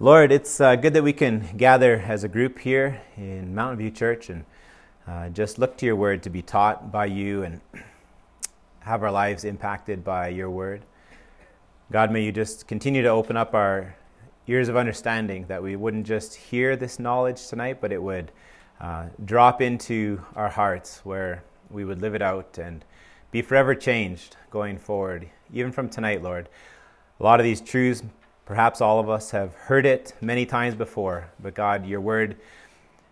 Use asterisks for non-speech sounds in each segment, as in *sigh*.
Lord, it's uh, good that we can gather as a group here in Mountain View Church and uh, just look to your word to be taught by you and *clears throat* have our lives impacted by your word. God, may you just continue to open up our ears of understanding that we wouldn't just hear this knowledge tonight, but it would uh, drop into our hearts where we would live it out and be forever changed going forward, even from tonight, Lord. A lot of these truths Perhaps all of us have heard it many times before, but God, your word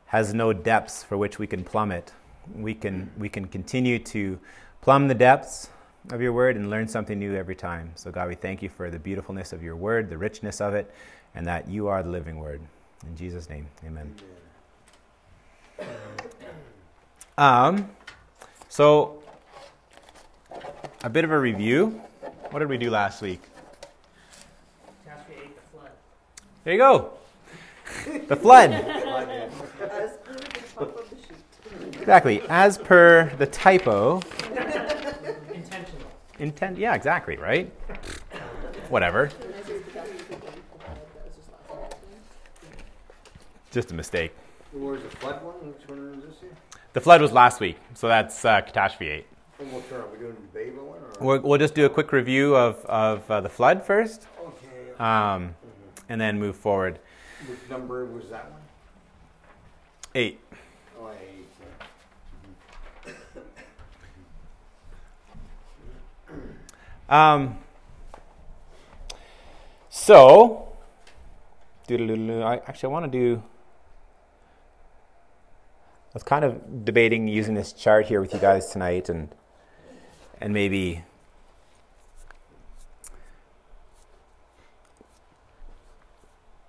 has no depths for which we can plumb it. We can, we can continue to plumb the depths of your word and learn something new every time. So, God, we thank you for the beautifulness of your word, the richness of it, and that you are the living word. In Jesus' name, amen. Um, so, a bit of a review. What did we do last week? There you go. The flood. exactly. As per the typo. Intentional. Intent. Yeah, exactly. Right. Whatever. Just a mistake. Where's the flood one? Which one is this here? The flood was last week, so that's uh, catastrophe eight. And what turn are we doing the Babel one? Or? We'll, we'll just do a quick review of, of uh, the flood first, Okay. um, and then move forward. Which number was that one? Eight. Oh, eight. Um, so, I actually I want to do. I was kind of debating using this chart here with you guys tonight, and and maybe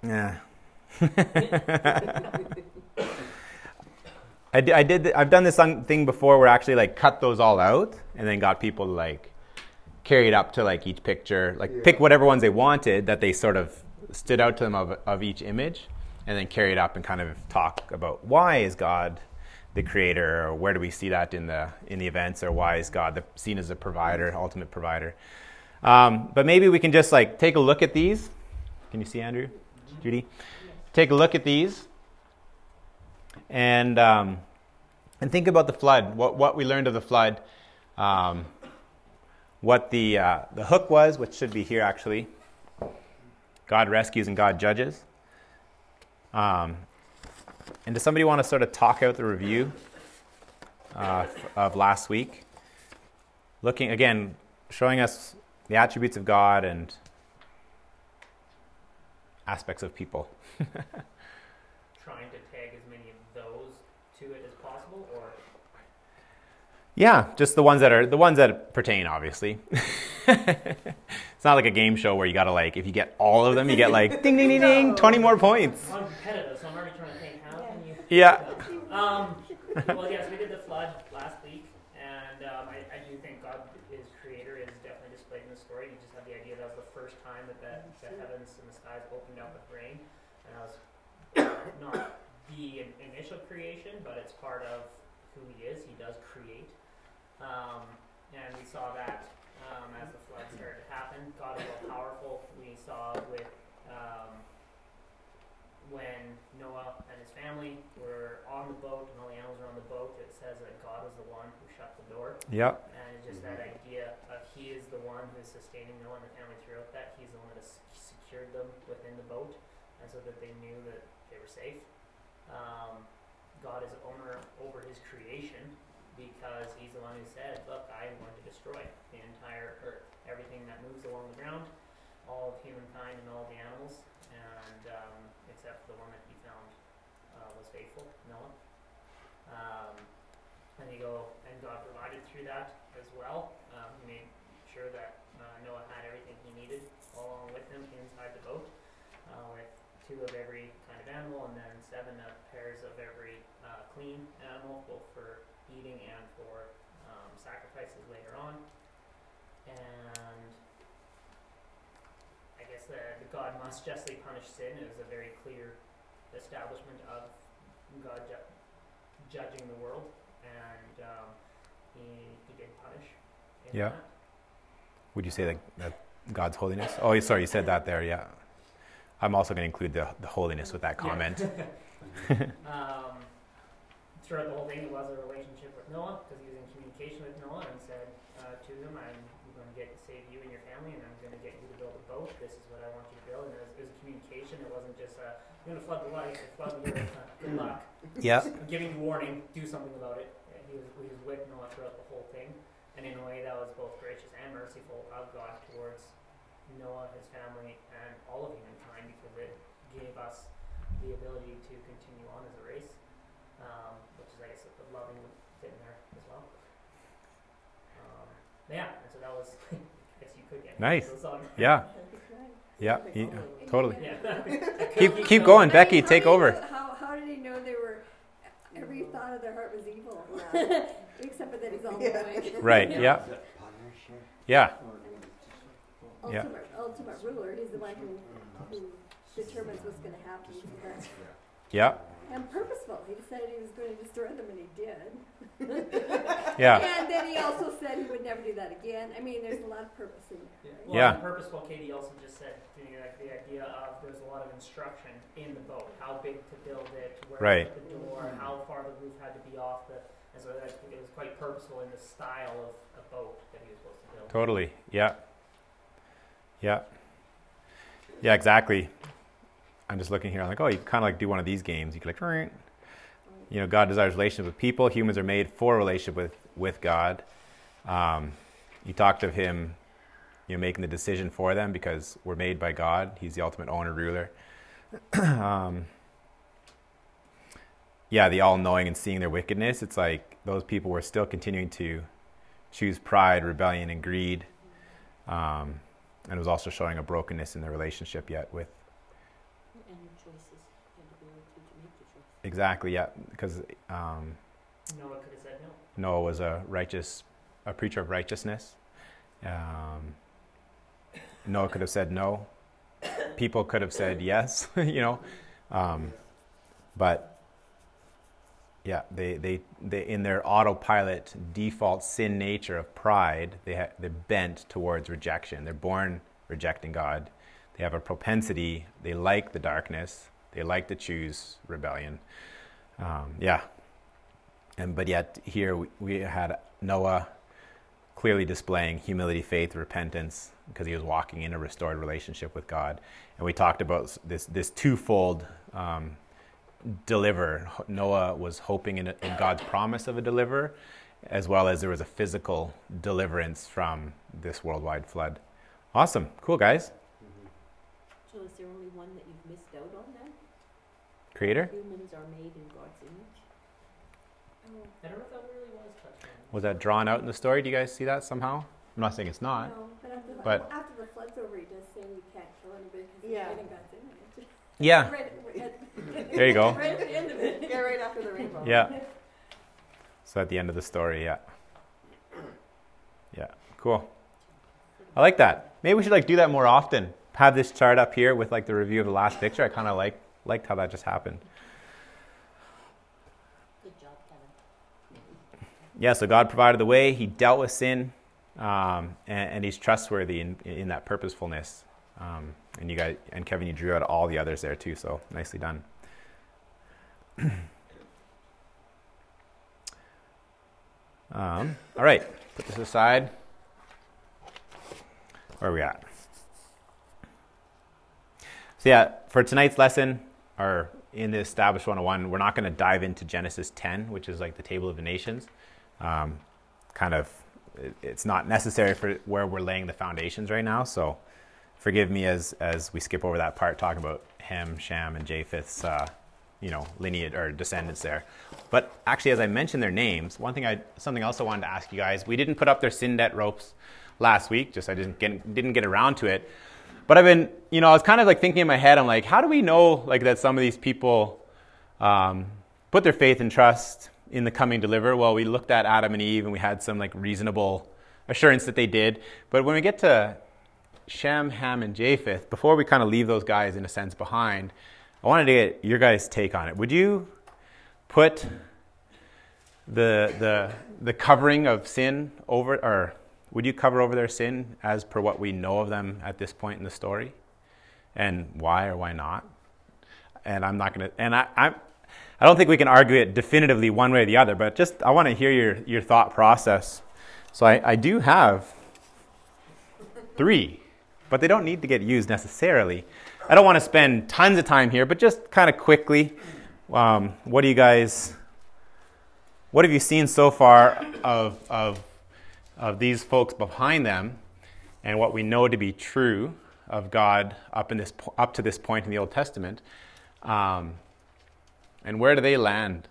yeah. *laughs* I did, I did. I've done this thing before where I actually like cut those all out and then got people to like carry it up to like each picture, like Yeah. pick whatever ones they wanted that they sort of stood out to them of, of each image, and then carry it up and kind of talk about why is God the creator, or where do we see that in the in the events, or why is God the, seen as a provider, ultimate provider. Um, but maybe we can just like take a look at these. Can you see Andrew, Judy? Take a look at these and um, and think about the flood. What what we learned of the flood. Um, what the uh, the hook was, which should be here actually. God rescues and God judges. Um, and does somebody want to sort of talk out the review uh, of last week? Looking again, showing us the attributes of God and aspects of people. *laughs* Trying to tag as many of those to it as possible, or Yeah, just the ones that are the ones that pertain, obviously. *laughs* it's not like a game show where you gotta like if you get all of them, you get like *laughs* ding ding ding ding, twenty more points. I'm competitive, so I'm already trying to think how can you. Yeah. Um, well, yes, we did the flood last week, and um, I, I do think God is creator is definitely displayed in the story. You just have the idea that was the first time that the, the heavens and the skies opened up with rain, and that was not the in- initial creation, but it's part of who He is. He does create, um, and we saw that um, as the flood started to happen. God is all powerful. We saw with um, when Noah and his family were on the boat and all the animals were on the boat, it says that God was the one who shut the door. Yep. And it's just that idea of He is the one who is sustaining Noah and the family throughout that. He's the one that has secured them within the boat, and so that they knew that they were safe. Um, God is owner over His creation because He's the one who said, "Look, I am going to destroy the entire earth, everything that moves along the ground, all of humankind and all the animals, and um, except for the one that He found uh, was faithful, Noah." Um, and you go, and God provided through that as well. Um, he made sure that uh, Noah had everything he needed along with him inside the boat, uh, with two of every kind of animal, and then seven of pairs of every clean animal, both for eating and for um, sacrifices later on. And I guess that God must justly punish sin is a very clear establishment of God ju- judging the world, and um, he, he did punish. In Yeah. That. Would you say that, that God's holiness? Oh, sorry, you said that there. Yeah. I'm also going to include the, the holiness with that Yeah. comment. *laughs* *laughs* um, throughout the whole thing, it was a relationship with Noah because he was in communication with Noah and said uh, to him, "I'm going to get save you and your family, and I'm going to get you to build a boat. This is what I want you to build." And it was, it was a communication. It wasn't just a, "I'm going to flood the life, flood the earth. Uh, good luck. yeah. I'm giving you warning. Do something about it." And he was he was with Noah throughout the whole thing, and in a way that was both gracious and merciful of God towards Noah, his family, and all of humankind because it gave us the ability to continue on as a race, um, which is, I guess, the loving fit in there as well. Um, yeah, and so that was, *laughs* I guess you could get Nice. those. Yeah. That'd be great. Yeah. he- *laughs* totally. Yeah. *laughs* Keep keep going, Becky. I how Take over. How, how did he know they were, every thought of their heart was evil? Except for that he's all knowing. Right. Yeah. Yeah. Partnership Yeah. Ultimate, ultimate ruler, he's the one who, who determines what's gonna happen. Yeah. And purposeful, he decided he was gonna destroy them and he did. *laughs* Yeah. And then he also said he would never do that again. I mean, there's a lot of purpose in Yeah. there. Well, Yeah. and purposeful, Katie also just said to me like the idea of there's a lot of instruction in the boat, how big to build it, where Right. to put the door, how far the roof had to be off the, and so I think it was quite purposeful in the style of a boat that he was supposed to build. Totally. Yeah. Yeah. Yeah, exactly. I'm just looking here. I'm like, oh, you kind of like do one of these games. You could like, you know, God desires relationship with people. Humans are made for relationship with with God. Um, you talked of Him, you know, making the decision for them because we're made by God. He's the ultimate owner, ruler. *clears throat* um, yeah, the all-knowing and seeing their wickedness. It's like those people were still continuing to choose pride, rebellion, and greed. Um, and it was also showing a brokenness in their relationship yet with And your choices, you have the ability to make the choice. Exactly yeah because um, Noah could have said no. Noah was a righteous, a preacher of righteousness. Um, Noah could have said no. People could have said yes, *laughs* you know, um, but yeah, they, they, they in their autopilot default sin nature of pride, they ha- they're bent towards rejection. They're born rejecting God. They have a propensity. They like the darkness. They like to choose rebellion. Um, yeah, and but yet here we, we had Noah clearly displaying humility, faith, repentance because he was walking in a restored relationship with God. And we talked about this this twofold um, deliver. Noah was hoping in, a, in God's promise of a deliverer, as well as there was a physical deliverance from this worldwide flood. Awesome, cool guys. So is there only one that you've missed out on then? Creator Humans are made in God's image. I don't know if that really was touched on. was that drawn out in the story? Do you guys see that somehow? I'm not saying it's not. No, but after, the, But- after the flood's over, he does say you can't kill anybody because Yeah. yeah. God's in it. Yeah, Right, at- *laughs* there you go. right at the end of it. Yeah, right after the rainbow. Yeah. So at the end of the story, yeah. Yeah, cool. I like that. Maybe we should like do that more often. Have this chart up here with like the review of the last picture. I kind of like liked how that just happened. Good job, Kevin. Yeah, so God provided the way. He dealt with sin, um, and, and He's trustworthy in, in that purposefulness. Um, and you guys and Kevin, you drew out all the others there too. So nicely done. *clears throat* um, all right, put this aside. Where are we at? So yeah, for tonight's lesson, or in the Establish 101, we're not going to dive into Genesis 10, which is like the Table of the Nations. Um, kind of, it's not necessary for where we're laying the foundations right now. So forgive me as as we skip over that part, talking about Ham, Shem, and Japheth's, uh, you know, lineage or descendants there. But actually, as I mentioned their names, one thing I something else I wanted to ask you guys: we didn't put up their sin debt ropes last week. Just I didn't get didn't get around to it. But I've been, you know, I was kind of like thinking in my head, I'm like, how do we know like that some of these people um, put their faith and trust in the coming deliverer? Well, we looked at Adam and Eve and we had some like reasonable assurance that they did. But when we get to Shem, Ham, and Japheth, before we kind of leave those guys in a sense behind, I wanted to get your guys' take on it. Would you put the the the covering of sin over or would you cover over their sin as per what we know of them at this point in the story? and why or why not. And I'm not going to, and I, I'm, I don't think we can argue it definitively one way or the other, but just I want to hear your, your thought process. So I, I do have three, but they don't need to get used necessarily. I don't want to spend tons of time here, but just kind of quickly, um, what do you guys, what have you seen so far of, of, of these folks behind them and what we know to be true of God up, in this, up to this point in the Old Testament? Um, and where do they land?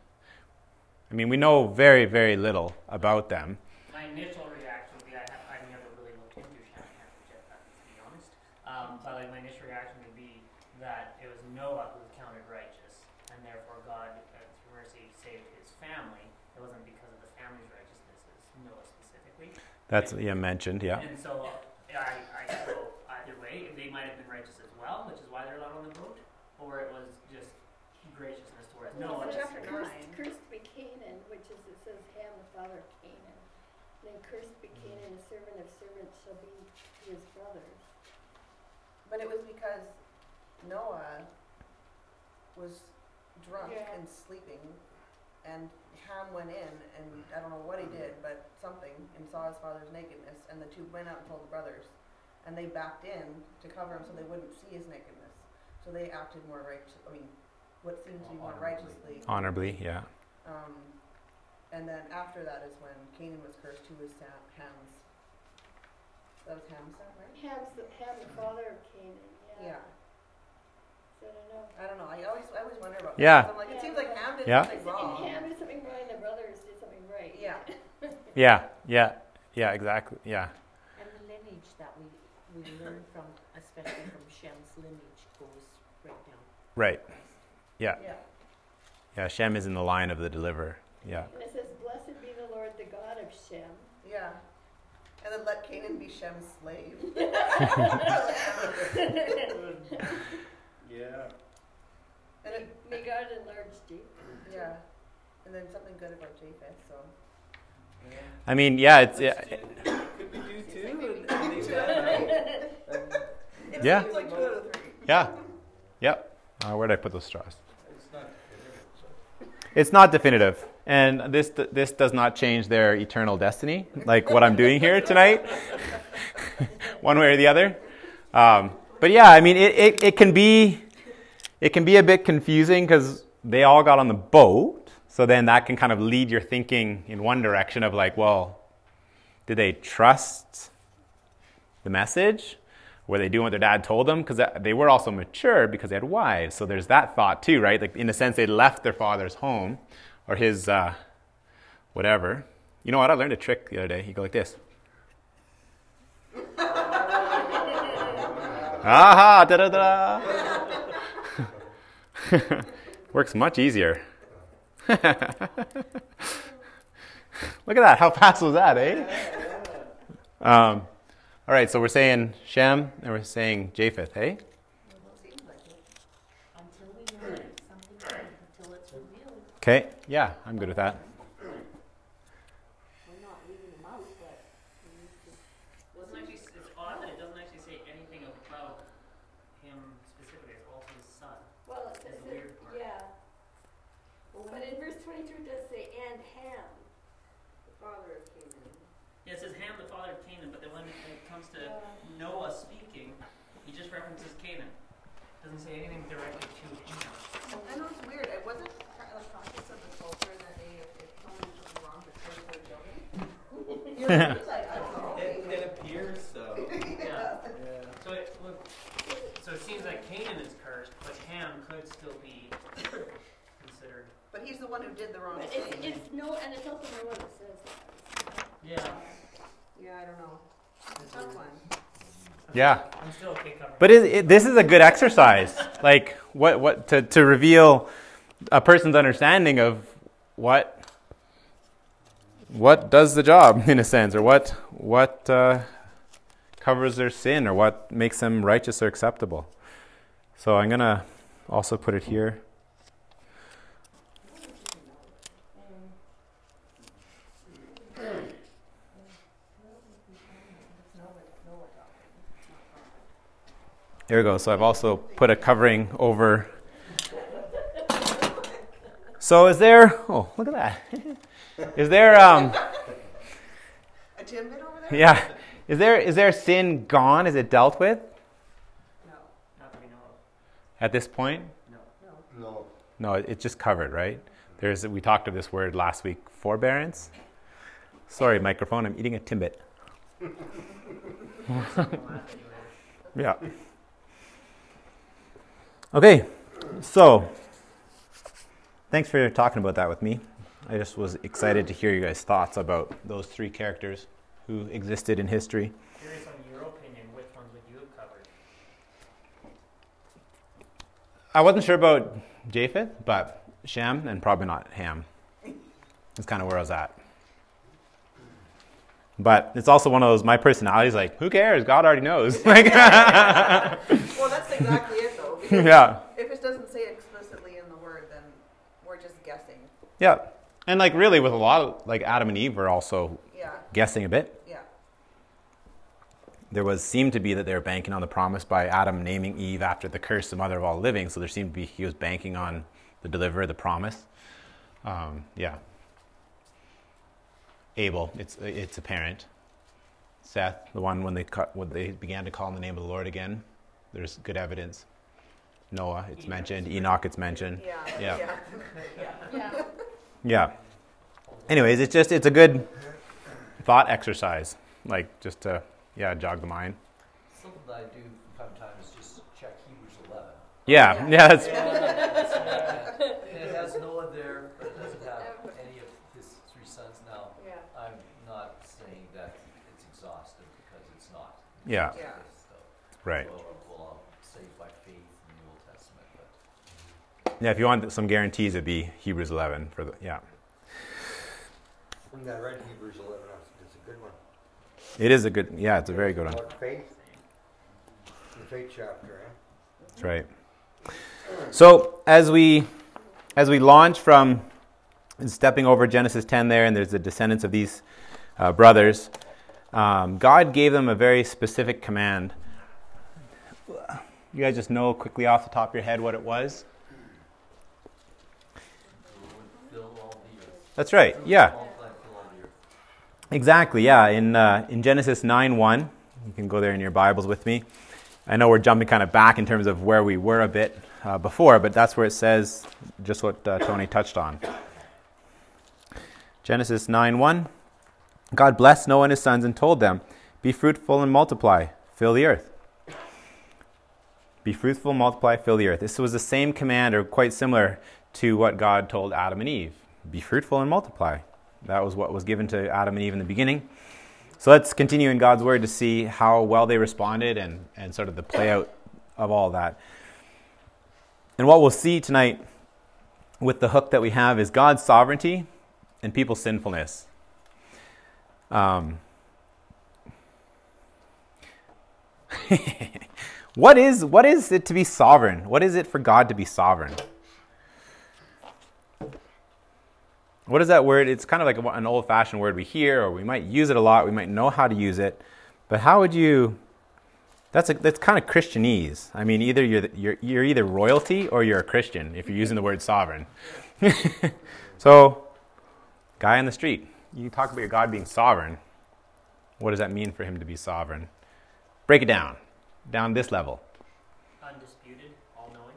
I mean, we know very, very little about them. My initial reaction would be I, have, I never really looked into Shanghai just that, to be honest. Um, but like my initial reaction would be that it was Noah who was counted righteous, and therefore God, uh, through mercy, saved his family. It wasn't because of the family's righteousness, it's Noah specifically. That's yeah mentioned, yeah. And so I, I could go either way. They might have been righteous as well, which is why they're allowed on the boat, or it was just graciousness towards Noah. It says, just- cursed, cursed be Canaan, which is, it says Ham, the father of Canaan. Then cursed be Canaan, a servant of servants shall be to his brothers. But it was because Noah was drunk Yeah. and sleeping, and Ham went in, and I don't know what he did, but something, and saw his father's nakedness, and the two went out and told the brothers, and they backed in to cover him so they wouldn't see his nakedness. So they acted more righteous. I mean, what seemed to be more righteously. Honorably, yeah. Um, and then after that is when Canaan was cursed, to his Sam, Ham's. That was Ham's son, right? Ham's the, Ham, the father of Canaan, yeah. Yeah. So I don't know. I don't know. I always, I always wonder about. Yeah. That. 'cause I'm like, it Yeah. seems like Ham did Yeah. something wrong. Ham did something wrong, the brothers did something right. Yeah. *laughs* Yeah, yeah, yeah, exactly. Yeah. And the lineage that we, we learn from, especially from Shem's lineage, goes right down. Right. Yeah. Yeah. Yeah, Shem is in the line of the deliverer. Yeah. And it says, blessed be the Lord, the God of Shem. Yeah. And then let Canaan be Shem's slave. *laughs* *laughs* Yeah. And it, May God enlarge thee. yeah. And then something good about Japheth. So. Yeah. I mean, yeah, it's yeah, Could we do two? And, and leave that out? And Yeah. seems like two out of three. yeah, yep. Uh, where'd I put those straws? It's not definitive. It's not definitive, and this this does not change their eternal destiny, like what I'm doing here tonight, *laughs* one way or the other. Um, but yeah, I mean, it, it, it can be it can be a bit confusing because they all got on the boat, so then that can kind of lead your thinking in one direction of like, well, did they trust the message? Were they doing what their dad told them? Because they were also mature because they had wives. So there's that thought too, right? Like in a sense, they left their father's home or his uh, whatever. You know what? I learned a trick the other day. You go like this. *laughs* Aha! Da da da. *laughs* Works much easier. *laughs* Look at that. How fast was that, eh? Um, all right, so we're saying Shem and we're saying Japheth, hey? Okay, yeah, I'm good with that. we're But in verse twenty-two it does say, and Ham, the father of Canaan. Yeah, it says Ham, the father of Canaan, but then when it comes to Yeah. Noah speaking, he just references Canaan. Doesn't say anything directly to Ham. I know it's weird. It wasn't part of the conscious of the culture that they, if, if someone did something wrong, to curse their children. you know, like, I don't know. It, it appears so. Yeah. Yeah. So it look, so it seems like Canaan is cursed, but Ham could still be considered. But he's the one who did the wrong But thing. it's, it's no, and it's also no one that says that. Yeah. yeah, I don't know. It's a tough one. Yeah. I'm still okay covering. But it, it, this is a good exercise. Like what what to to reveal a person's understanding of what what does the job *laughs* in a sense, or what what uh, covers their sin, or what makes them righteous or acceptable. So I'm gonna also put it here. There we go. So I've also put a covering over. So is there? Oh, look at that. *laughs* Is there? Um, A tidbit over there? yeah. Is there? Is there sin gone? Is it dealt with No. Not that we know of. at this point? No. No, No. it's just covered, right? There's. We talked of this word last week. Forbearance. Sorry, microphone. I'm eating a timbit. *laughs* We'll laugh at you later. Yeah. Okay, so thanks for talking about that with me. I just was excited to hear you guys' thoughts about those three characters who existed in history. Curious on your opinion, which ones would you have covered? I wasn't sure about Japheth, but Shem and probably not Ham. That's kind of where I was at. But it's also one of those, my personality is like, who cares? God already knows. *laughs* like, Well, that's exactly it though. Because yeah. if it doesn't say explicitly in the word, then we're just guessing. Yeah. And like really with a lot of, like Adam and Eve were also Yeah. guessing a bit. Yeah. there was seemed to be that they were banking on the promise by Adam naming Eve after the curse, the mother of all living. So there seemed to be he was banking on the deliverer, the promise. Um, yeah. Abel, it's it's apparent. Seth, the one when they cut, when they began to call on the name of the Lord again, there's good evidence. Noah, it's Enoch. mentioned. Enoch, it's mentioned. Yeah. Yeah. Yeah. yeah. *laughs* Yeah. Yeah. Anyways, it's just it's a good thought exercise, like just to yeah jog the mind. Something that I do from time to time is just check Hebrews 11. Yeah, yeah, that's And it has Noah there, but it doesn't have any of his three sons. Now, Yeah. I'm not saying that it's exhaustive because it's not. Yeah. Yeah. So, right. Well, well, saved by faith in the Old Testament, but Yeah, if you want some guarantees, it'd be Hebrews 11 for the yeah. When I read Hebrews 11, it's a good one. It is a good yeah, it's a very good one. Faith. The faith chapter, eh? That's right. So as we as we launch from stepping over Genesis 10 there, and there's the descendants of these uh, brothers, um, God gave them a very specific command. You guys just know quickly off the top of your head what it was? fill all the earth. That's right. Yeah. Exactly, yeah. In, uh, in Genesis 9 1, you can go there in your Bibles with me. I know we're jumping kind of back in terms of where we were a bit uh, before, but that's where it says just what uh, Tony touched on. Genesis 9 1. God blessed Noah and his sons and told them, Be fruitful and multiply, fill the earth. Be fruitful, multiply, fill the earth. This was the same command, or quite similar to what God told Adam and Eve Be fruitful and multiply. That was what was given to Adam and Eve in the beginning. So let's continue in God's word to see how well they responded and, and sort of the play out of all that. And what we'll see tonight with the hook that we have is God's sovereignty and people's sinfulness. Um, *laughs* what is what is it to be sovereign? What is it for God to be sovereign? What is that word? It's kind of like an old fashioned word we hear, or we might use it a lot. We might know how to use it. But how would you? That's, a, that's kind of Christianese. I mean, either you're, you're, you're either royalty or you're a Christian if you're using the word sovereign. *laughs* so, guy on the street, you talk about your God being sovereign. What does that mean for him to be sovereign? Break it down, down this level. Undisputed, all knowing.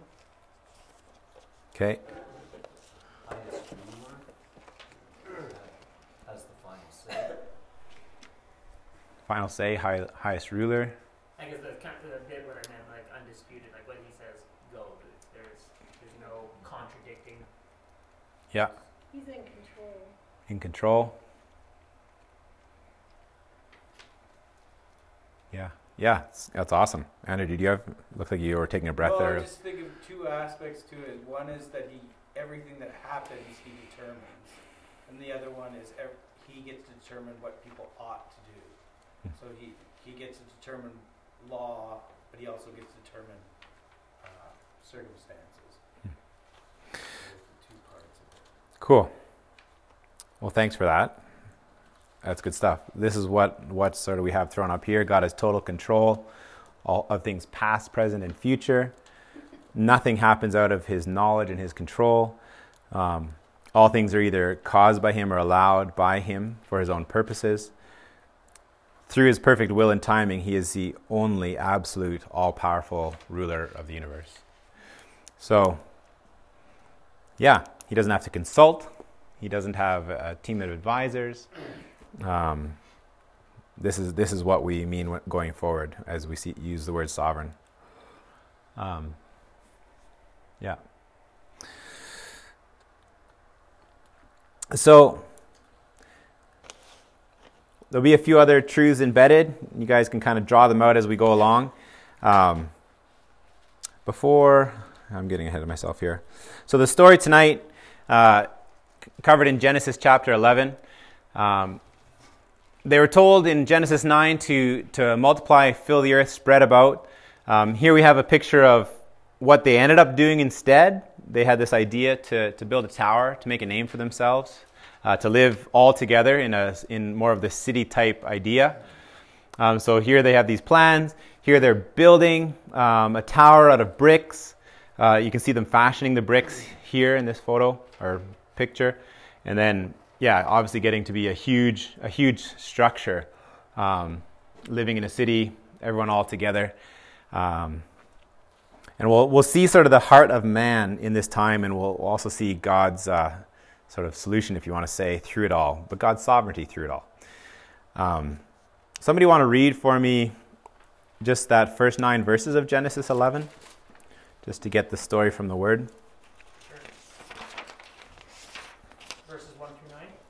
Okay. Highest ruler uh, has the final say. Final say, high, highest ruler. I guess that's kind of the bit what I meant, like undisputed, like when he says go, there's there's no contradicting. Yeah. He's in control. In control. Yeah. Yeah. That's awesome. Andrew, did you have? Looks like you were taking a breath well, there. I just think of two aspects to it. One is that he everything that happens he determines, and the other one is ev- he gets to determine what people ought to do. So he he gets to determine law, but he also gets to determine uh, circumstances. Those are the two parts of it. Cool. Well, thanks for that. That's good stuff. This is what what sort of we have thrown up here. God has total control, all, of things past, present, and future. Nothing happens out of his knowledge and his control. Um, all things are either caused by him or allowed by him for his own purposes. Through his perfect will and timing, he is the only absolute, all powerful ruler of the universe. So, yeah, he doesn't have to consult, he doesn't have a team of advisors. Um, this is this is what we mean going forward as we see, use the word sovereign. Um, yeah. So there'll be a few other truths embedded. You guys can kind of draw them out as we go along. Um, before I'm getting ahead of myself here. So the story tonight, uh, covered in Genesis chapter 11. Um, they were told in Genesis 9 to, to multiply, fill the earth, spread about. Um, here we have a picture of what they ended up doing instead. They had this idea to, to build a tower, to make a name for themselves, uh, to live all together in, a, in more of the city type idea. Um, so here they have these plans. Here they're building um, a tower out of bricks. Uh, you can see them fashioning the bricks here in this photo or picture. And then yeah, obviously getting to be a huge, a huge structure, um, living in a city, everyone all together. Um, and we'll, we'll see sort of the heart of man in this time, and we'll also see God's uh, sort of solution, if you want to say, through it all, but God's sovereignty through it all. Um, somebody want to read for me just that first nine verses of Genesis 11, just to get the story from the Word?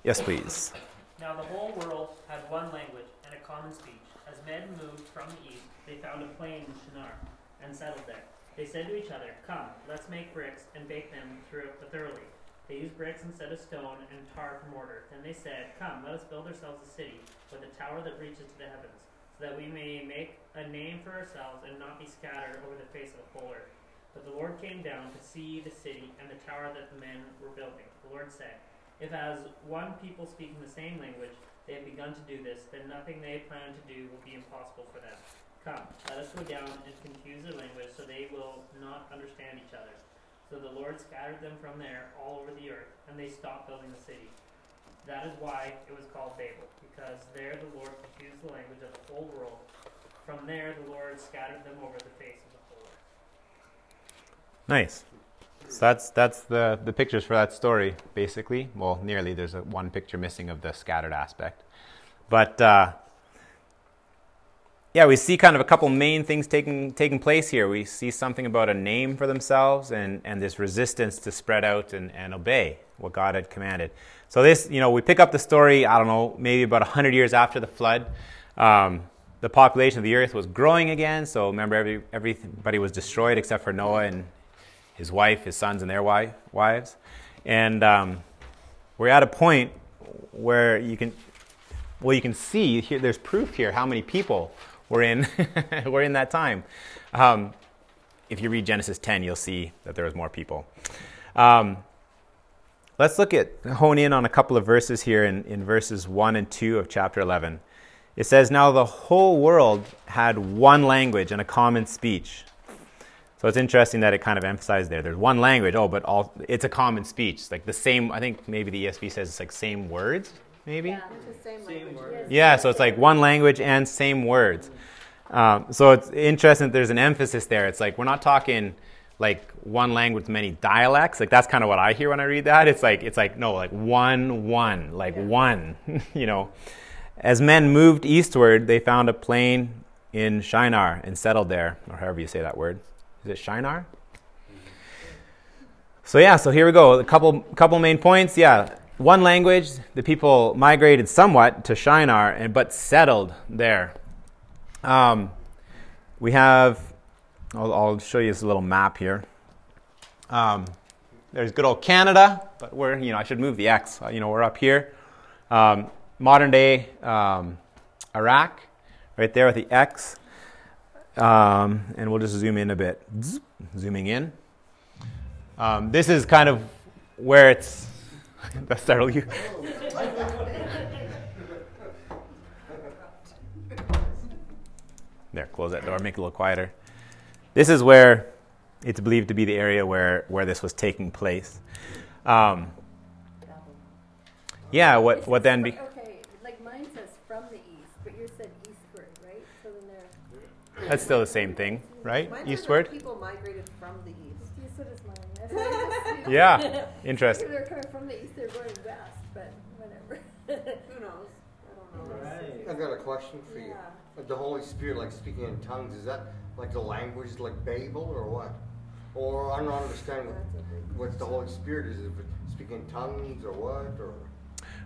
Yes, please. Now the whole world had one language and a common speech. As men moved from the east, they found a plain in Shinar and settled there. They said to each other, Come, let's make bricks and bake them thoroughly. They used bricks instead of stone and tar for mortar. Then they said, Come, let us build ourselves a city with a tower that reaches to the heavens, so that we may make a name for ourselves and not be scattered over the face of the whole earth. But the Lord came down to see the city and the tower that the men were building. The Lord said, if as one people speaking the same language they have begun to do this, then nothing they plan to do will be impossible for them. Come, let us go down and confuse their language so they will not understand each other. So the Lord scattered them from there all over the earth, and they stopped building the city. That is why it was called Babel, because there the Lord confused the language of the whole world. From there the Lord scattered them over the face of the whole earth. Nice. So that's that's the the pictures for that story, basically. Well, nearly. There's a, one picture missing of the scattered aspect, but uh, yeah, we see kind of a couple main things taking taking place here. We see something about a name for themselves and and this resistance to spread out and, and obey what God had commanded. So this, you know, we pick up the story. I don't know, maybe about hundred years after the flood. Um, the population of the earth was growing again. So remember, every, everybody was destroyed except for Noah and his wife, his sons, and their wife, wives. And um, we're at a point where you can, well, you can see here. There's proof here how many people were in *laughs* were in that time. Um, if you read Genesis 10, you'll see that there was more people. Um, let's look at hone in on a couple of verses here in, in verses 1 and 2 of chapter 11. It says, Now the whole world had one language and a common speech. So it's interesting that it kind of emphasized there. There's one language, oh, but all it's a common speech. It's like the same. I think maybe the ESV says it's like same words, maybe. Yeah, it's the same language. Yeah, so it's like one language and same words. Um, so it's interesting that there's an emphasis there. It's like we're not talking like one language with many dialects. Like that's kind of what I hear when I read that. It's like it's like no, like one, one, like yeah. one. *laughs* you know, as men moved eastward, they found a plain in Shinar and settled there, or however you say that word. Is it Shinar? So yeah, so here we go. A couple couple main points. Yeah, one language. The people migrated somewhat to Shinar, and but settled there. Um, we have. I'll, I'll, show you this little map here. Um, there's good old Canada, but we're you know I should move the X. Uh, you know we're up here. Um, modern day um, Iraq, right there with the X. Um, and we'll just zoom in a bit. Zooming in. Um, this is kind of where it's. *laughs* that startled There, close that door, make it a little quieter. This is where it's believed to be the area where, where this was taking place. Um, yeah, what, This what is then? Be, Okay, like mine says from the east, but yours said eastward, right? So then they're, that's still the same thing, right? Mine Eastward? People migrated from the east. yeah, so does mine. *laughs* That's why I just- Yeah, interesting. they're coming from the east, they're going west, but whatever. Who knows? I don't know. Right. I got a question for you. Yeah. The Holy Spirit, like speaking in tongues, is that like the language like Babel or what? Or I'm not understanding what, That's a big what the Holy Spirit is. If it's speaking in tongues or what? Or,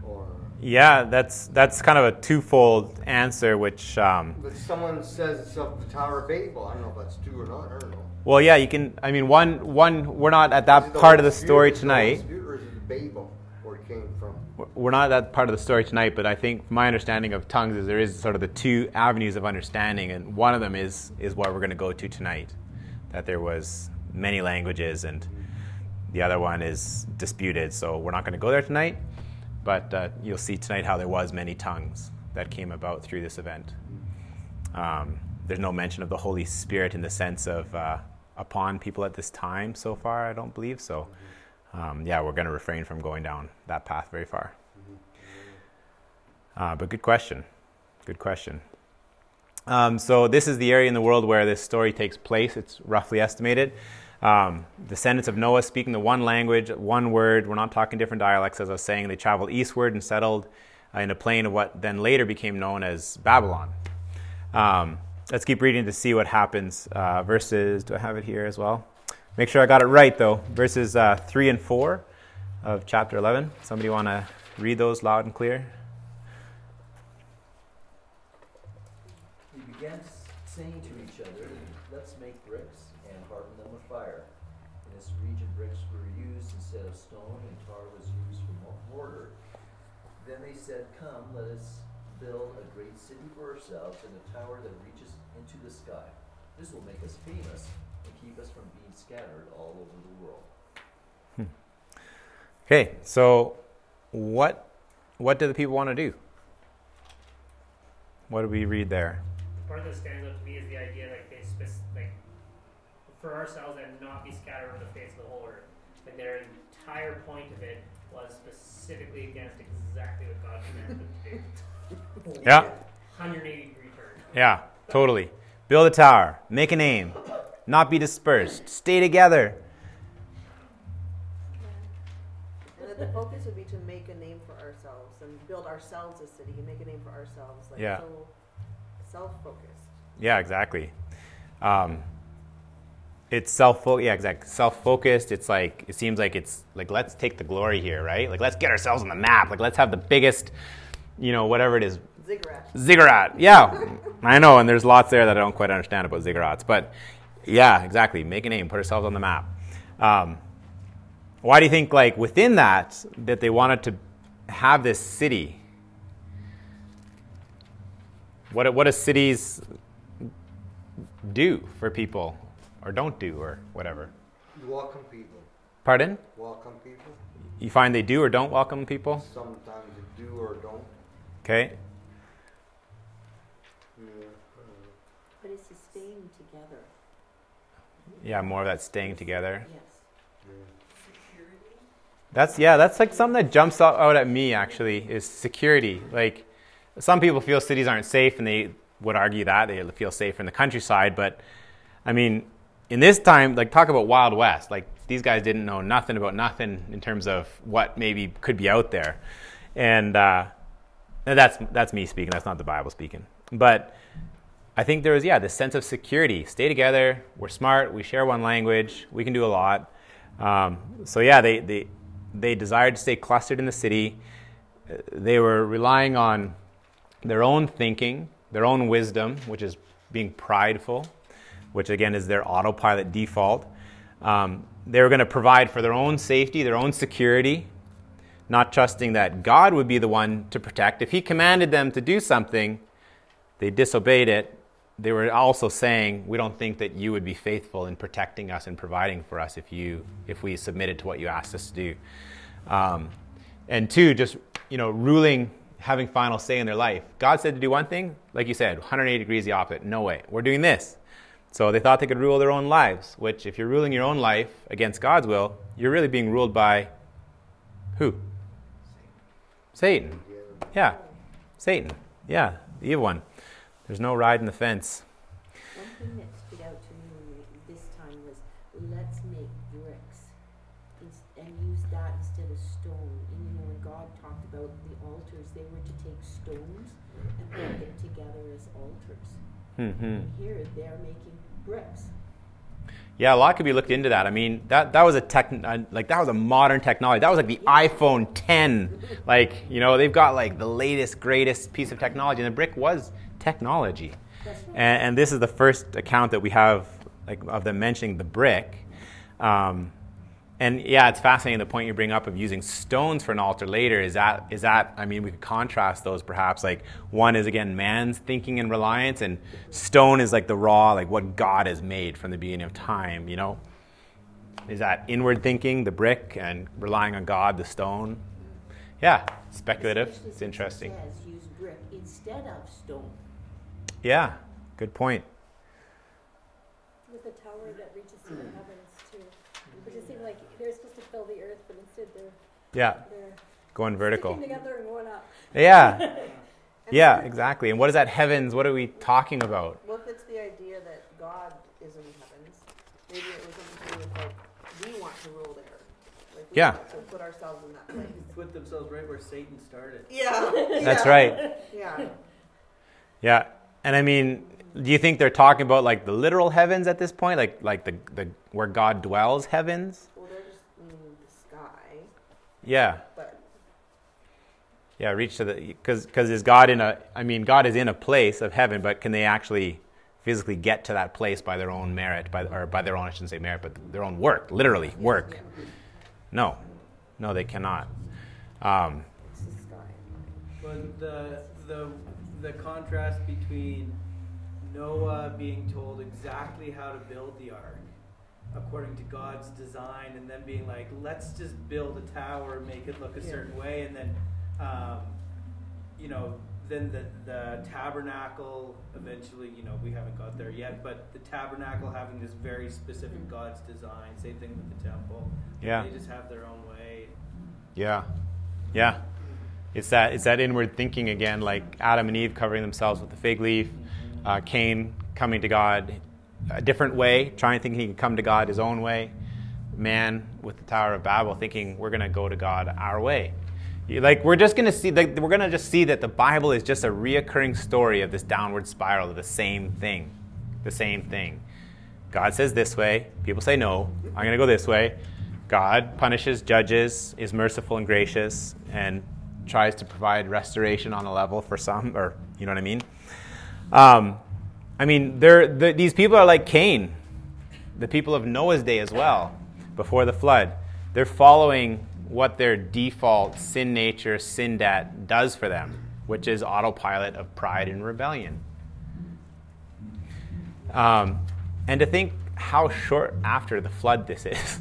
or. Yeah, that's that's kind of a twofold answer, which um, But someone says it's of the Tower of Babel. I don't know if that's true or not. I don't know. well, yeah, you can. I mean, one one we're not at that it part of Holy the story Spirit? Is it the Holy tonight. Spirit or is it Babel where it came from? We're not that part of the story tonight, but I think my understanding of tongues is there is sort of the two avenues of understanding, and one of them is is what we're going to go to tonight. That there was many languages, and the other one is disputed. So we're not going to go there tonight, but uh, you'll see tonight how there was many tongues that came about through this event. Um, there's no mention of the Holy Spirit in the sense of uh, upon people at this time so far. I don't believe so. Um, yeah, we're going to refrain from going down that path very far. Uh, but good question. Good question. Um, so, this is the area in the world where this story takes place. It's roughly estimated. Um, descendants of Noah speaking the one language, one word. We're not talking different dialects, as I was saying. They traveled eastward and settled uh, in a plain of what then later became known as Babylon. Um, let's keep reading to see what happens. Uh, verses, do I have it here as well? Make sure I got it right, though. Verses uh, 3 and 4 of chapter 11. Somebody want to read those loud and clear? He began s- saying to each other, Let's make bricks and harden them with fire. In this region, bricks were used instead of stone, and tar was used for mo- mortar. Then they said, Come, let us build a great city for ourselves and a tower that reaches into the sky. This will make us famous and keep us from being scattered all over the world. Okay, so what what do the people want to do? What do we read there? The part that stands out to me is the idea like they spec- like for ourselves and not be scattered over the face of the whole earth. Like their entire point of it was specifically against exactly what God commanded them to do. *laughs* Yeah. 180 degree turn. Yeah, totally. Build a tower, make a name, not be dispersed, stay together. The focus would be to make a name for ourselves and build ourselves a city and make a name for ourselves. Like Yeah. so self-focused. Yeah, exactly. Um, it's self yeah, exactly. Self focused. It's like it seems like it's like let's take the glory here, right? Like let's get ourselves on the map. Like let's have the biggest, you know, whatever it is, Ziggurat. ziggurat. Yeah, *laughs* I know, and there's lots there that I don't quite understand about ziggurats, but yeah, exactly. Make a name, put ourselves on the map. Um, why do you think, like within that, that they wanted to have this city? What what do cities do for people, or don't do, or whatever? Welcome people. Pardon? Welcome people. You find they do or don't welcome people? Sometimes you do or don't. Okay. Yeah. But it's the staying together, Yeah, more of that staying together. yes. That's yeah, that's like something that jumps out, at me actually is security. Like some people feel cities aren't safe and they would argue that they feel safer in the countryside, but I mean, in this time, like talk about Wild West. Like these guys didn't know nothing about nothing in terms of what maybe could be out there, and uh, that's that's me speaking. That's not the Bible speaking. But I think there was yeah this sense of security. Stay together. We're smart. We share one language. We can do a lot. Um, so yeah, they they they desired to stay clustered in the city. Uh, They were relying on their own thinking, their own wisdom, which is being prideful, which again is their autopilot default. Um, they were going to provide for their own safety, their own security, not trusting that God would be the one to protect. If He commanded them to do something, they disobeyed it. They were also saying, "We don't think that you would be faithful in protecting us and providing for us if you if we submitted to what you asked us to do." Um, and two, just you know, ruling having final say in their life. God said to do one thing, like you said, 180 degrees the opposite. No way. We're doing this. So they thought they could rule their own lives, which, if you're ruling your own life against God's will, you're really being ruled by who? Satan. Yeah, Satan. Yeah, the evil one. There's no ride in the fence. One thing that stood out to me this time was, let's make bricks and use that instead of stone. And you know, when God talked about the altars, they were to take stones and put them together as altars. hmm Here, they're making bricks. Yeah, a lot could be looked into that. I mean, that, that was a tech, uh, like that was a modern technology. That was like the iPhone 10. Like, you know, they've got like the latest, greatest piece of technology, and the brick was technology. Right. And, and this is the first account that we have like of them mentioning the brick. Um, and yeah, it's fascinating the point you bring up of using stones for an altar later. Is that is that? I mean, we could contrast those perhaps. Like one is again man's thinking and reliance, and stone is like the raw, like what God has made from the beginning of time. You know, is that inward thinking, the brick, and relying on God, the stone? Yeah, speculative. Especially It's interesting. says use brick instead of stone. Yeah, good point. With a tower that reaches to the heavens too. Which It just seemed like they're supposed to fill the earth, but instead they're, Yeah, they're going vertical. together and going up. Yeah, And *laughs* yeah, exactly. And what is that heavens? What are we talking about? Well, if it's the idea that God is in the heavens? Maybe it was something to do with like we want to rule there. Like we Yeah. want to put ourselves in that place. Put themselves right where Satan started. Yeah. That's yeah. right. *laughs* Yeah. Yeah, and I mean, do you think they're talking about like the literal heavens at this point, like like the the where God dwells heavens? Well, they're just in the sky, Yeah, but yeah. Reach to the because because is God in a? I mean, God is in a place of heaven, but can they actually physically get to that place by their own merit, by or by their own? I shouldn't say merit, but their own work, literally work. No, no, they cannot. Um, it's the sky. But the the the contrast between Noah being told exactly how to build the ark according to God's design, and then being like, let's just build a tower, and make it look a Yeah. certain way, and then, um, you know, then the the tabernacle eventually, you know, we haven't got there yet, but the tabernacle having this very specific God's design. Same thing with the temple. Yeah. They just have their own way. Yeah, yeah. It's that it's that inward thinking again, like Adam and Eve covering themselves with the fig leaf, uh, Cain coming to God a different way, trying to think he can come to God his own way. Man with the Tower of Babel thinking we're going to go to God our way. Like we're just going to see, like, we're going to just see that the Bible is just a reoccurring story of this downward spiral of the same thing, the same thing. God says this way, people say no. I'm going to go this way. God punishes, judges, is merciful and gracious, and tries to provide restoration on a level for some, or you know what I mean. Um, I mean, they're, the, these people are like Cain, the people of Noah's day as well, before the flood. They're following what their default sin nature, sin debt does for them, which is autopilot of pride and rebellion. Um, and to think how short after the flood this is.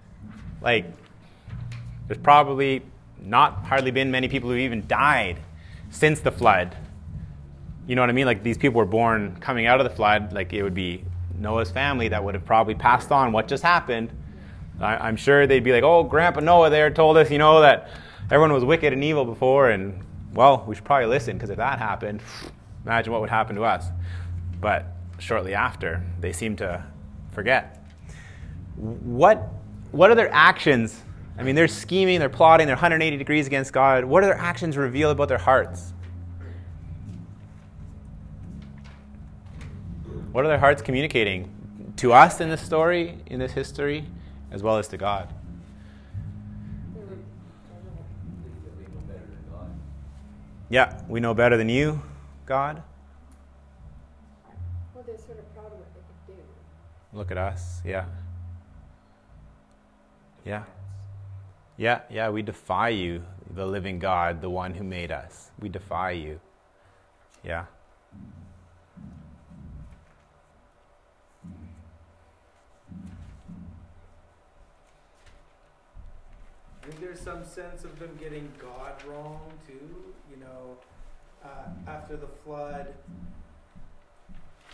*laughs* like, there's probably not hardly been many people who've even died since the flood. You know what I mean? Like, these people were born coming out of the flood. Like, it would be Noah's family that would have probably passed on what just happened. I, I'm sure they'd be like, oh, Grandpa Noah there told us, you know, that everyone was wicked and evil before, and, well, we should probably listen, because if that happened, imagine what would happen to us. But shortly after, they seem to forget. What, what are their actions? I mean, they're scheming, they're plotting, they're 180 degrees against God. What do their actions reveal about their hearts? What are their hearts communicating to us in this story, in this history, as well as to God? They were, that we know better than God. Yeah, we know better than you, God. well, they're sort of proud of what they could do. Look at us. Yeah. Yeah. Yeah, yeah, we defy you, the living God, the one who made us. We defy you. Yeah. I think there's some sense of them getting God wrong too. You know, uh, after the flood,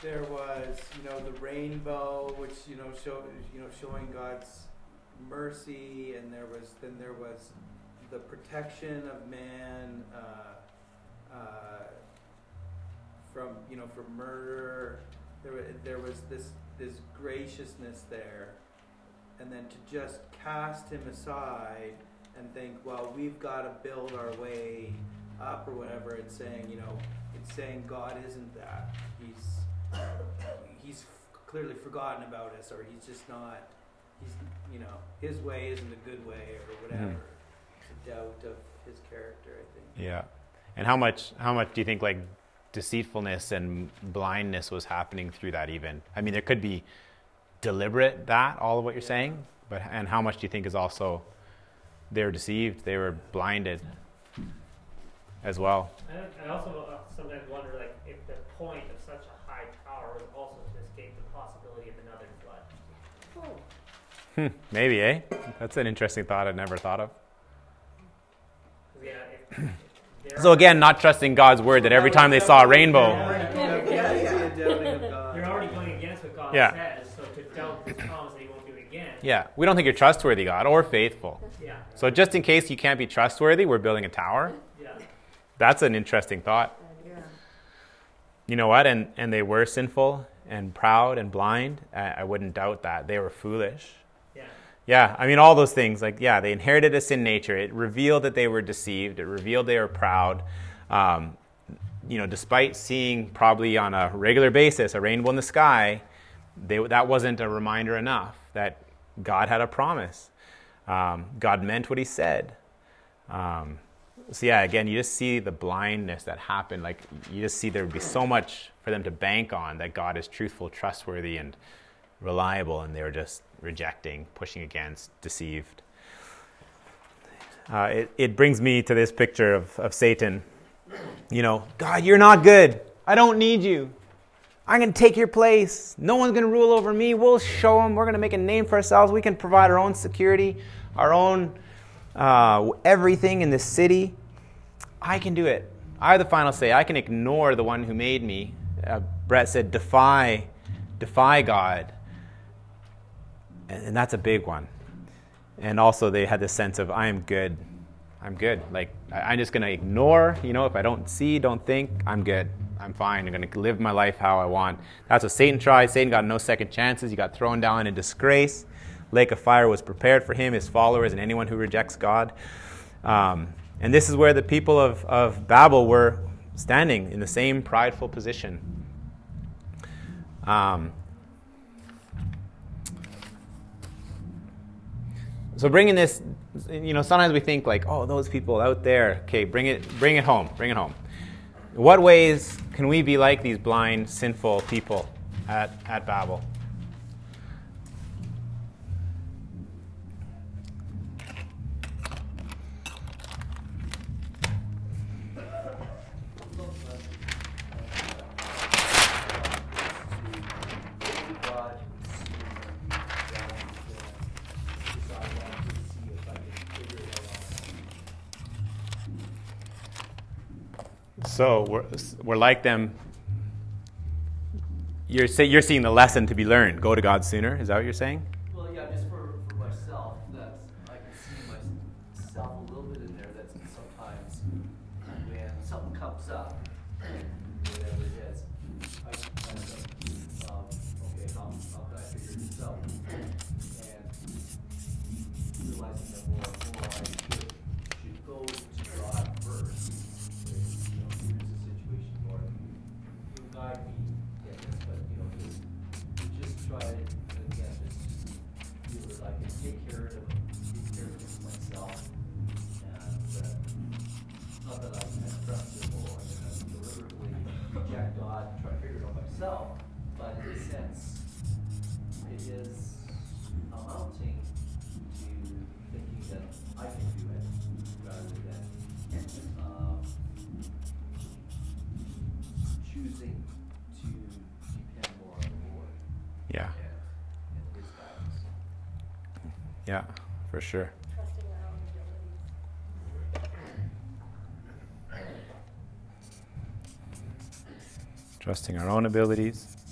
there was you know the rainbow, which you know show you know showing God's mercy, and there was then there was the protection of man uh, uh, from you know from murder. There there was this this graciousness there, and then to just cast him aside and think, well, we've got to build our way up or whatever. It's saying, you know, it's saying God isn't that. He's he's clearly forgotten about us, or he's just not. He's you know, his way isn't a good way, or whatever. Mhm. It's a doubt of his character, I think. Yeah. And how much how much do you think like deceitfulness and blindness was happening through that even? I mean there could be deliberate that all of what you're Yeah. saying, but and how much do you think is also they were deceived, they were blinded as well? And I also sometimes wonder, like, if the point of such a high tower was also to escape the possibility of another flood. Oh, Hmm, maybe, eh? That's an interesting thought I'd never thought of. 'Cause, yeah, if, if there *clears throat* So again, not trusting God's word that every time they saw a rainbow. You're already going against what God Yeah. says, so to doubt His promise that He won't do it again. Yeah, we don't think you're trustworthy, God, or faithful. Yeah. So just in case you can't be trustworthy, we're building a tower. Yeah. That's an interesting thought. Yeah. You know what? And and they were sinful and proud and blind. I, I wouldn't doubt that they were foolish. Yeah. I mean all those things. Like yeah, they inherited a sin nature. It revealed that they were deceived. It revealed they were proud. Um, you know, despite seeing probably on a regular basis a rainbow in the sky, they, that wasn't a reminder enough that God had a promise. Um, God meant what He said. Um, so yeah, again, you just see the blindness that happened. Like you just see there would be so much for them to bank on that God is truthful, trustworthy, and reliable, and they were just rejecting, pushing against, deceived. Uh, it, it brings me to this picture of, of Satan. You know, God, you're not good. I don't need you. I'm going to take your place. No one's going to rule over me. We'll show them. We're going to make a name for ourselves. We can provide our own security, our own uh, everything in this city. I can do it. I have the final say. I can ignore the one who made me. Uh, Brett said, defy, defy God. And, that's a big one. And also, they had this sense of, I am good. I'm good. Like, I, I'm just going to ignore, you know, if I don't see, don't think, I'm good. I'm fine. I'm going to live my life how I want. That's what Satan tried. Satan got no second chances. He got thrown down in disgrace. Lake of fire was prepared for him, his followers, and anyone who rejects God. Um, and this is where the people of, of Babel were standing in the same prideful position. Um, so bringing this, you know, sometimes we think like, oh, those people out there. Okay, bring it, bring it home, bring it home. What ways can we be like these blind, sinful people at, at Babel? So we're, we're like them. You're, say, you're seeing the lesson to be learned. Go to God sooner. Is that what you're saying? Trusting our own abilities.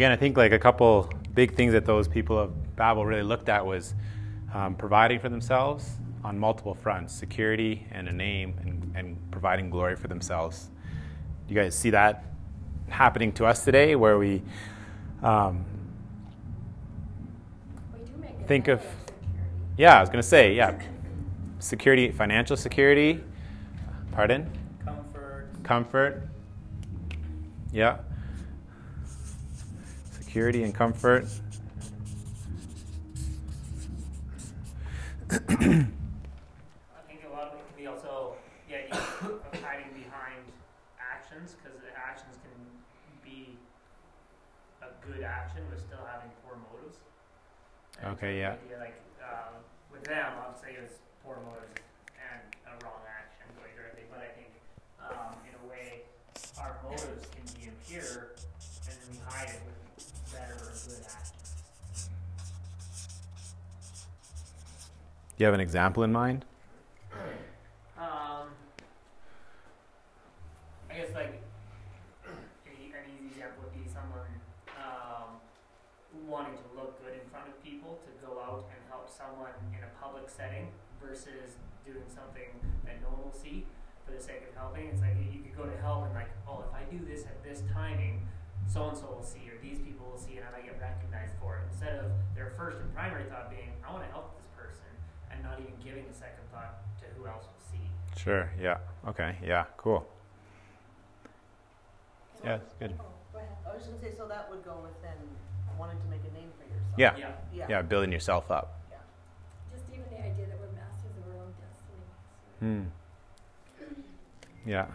Again, I think like a couple big things that those people of Babel really looked at was um, providing for themselves on multiple fronts security and a name and, and providing glory for themselves. Do you guys see that happening to us today where we um, We do make Think habit of- security. yeah, I was going to say, yeah. Security, financial security. Pardon? Comfort. Comfort. Yeah. Security and comfort. I think a lot of it can be also the idea of hiding behind actions, because the actions can be a good action with still having poor motives. And Okay, yeah. idea, like um, with them, obviously it was poor motives and a wrong action going directly. But I think um, in a way, our motives can be impure, and then we hide it with better or good actions. Do you have an example in mind? Um, I guess like *clears throat* a, an easy example would be someone um, wanting to look good in front of people to go out and help someone in a public setting versus doing something that no one will see for the sake of helping. It's like you could go to help and like, oh, if I do this at this timing, so and so will see, or these people will see, and I might get recognized for it. Instead of their first and primary thought being, I want to help this person, and not even giving a second thought to who else will see. Sure. Yeah. Okay. Yeah. Cool. Yeah, it's good. Oh, go ahead. I was just gonna say, so that would go with then wanting to make a name for yourself. Yeah. Yeah. Yeah. Yeah. Building yourself up. Yeah. Just even the idea that we're masters of our own destiny. Hmm. Yeah.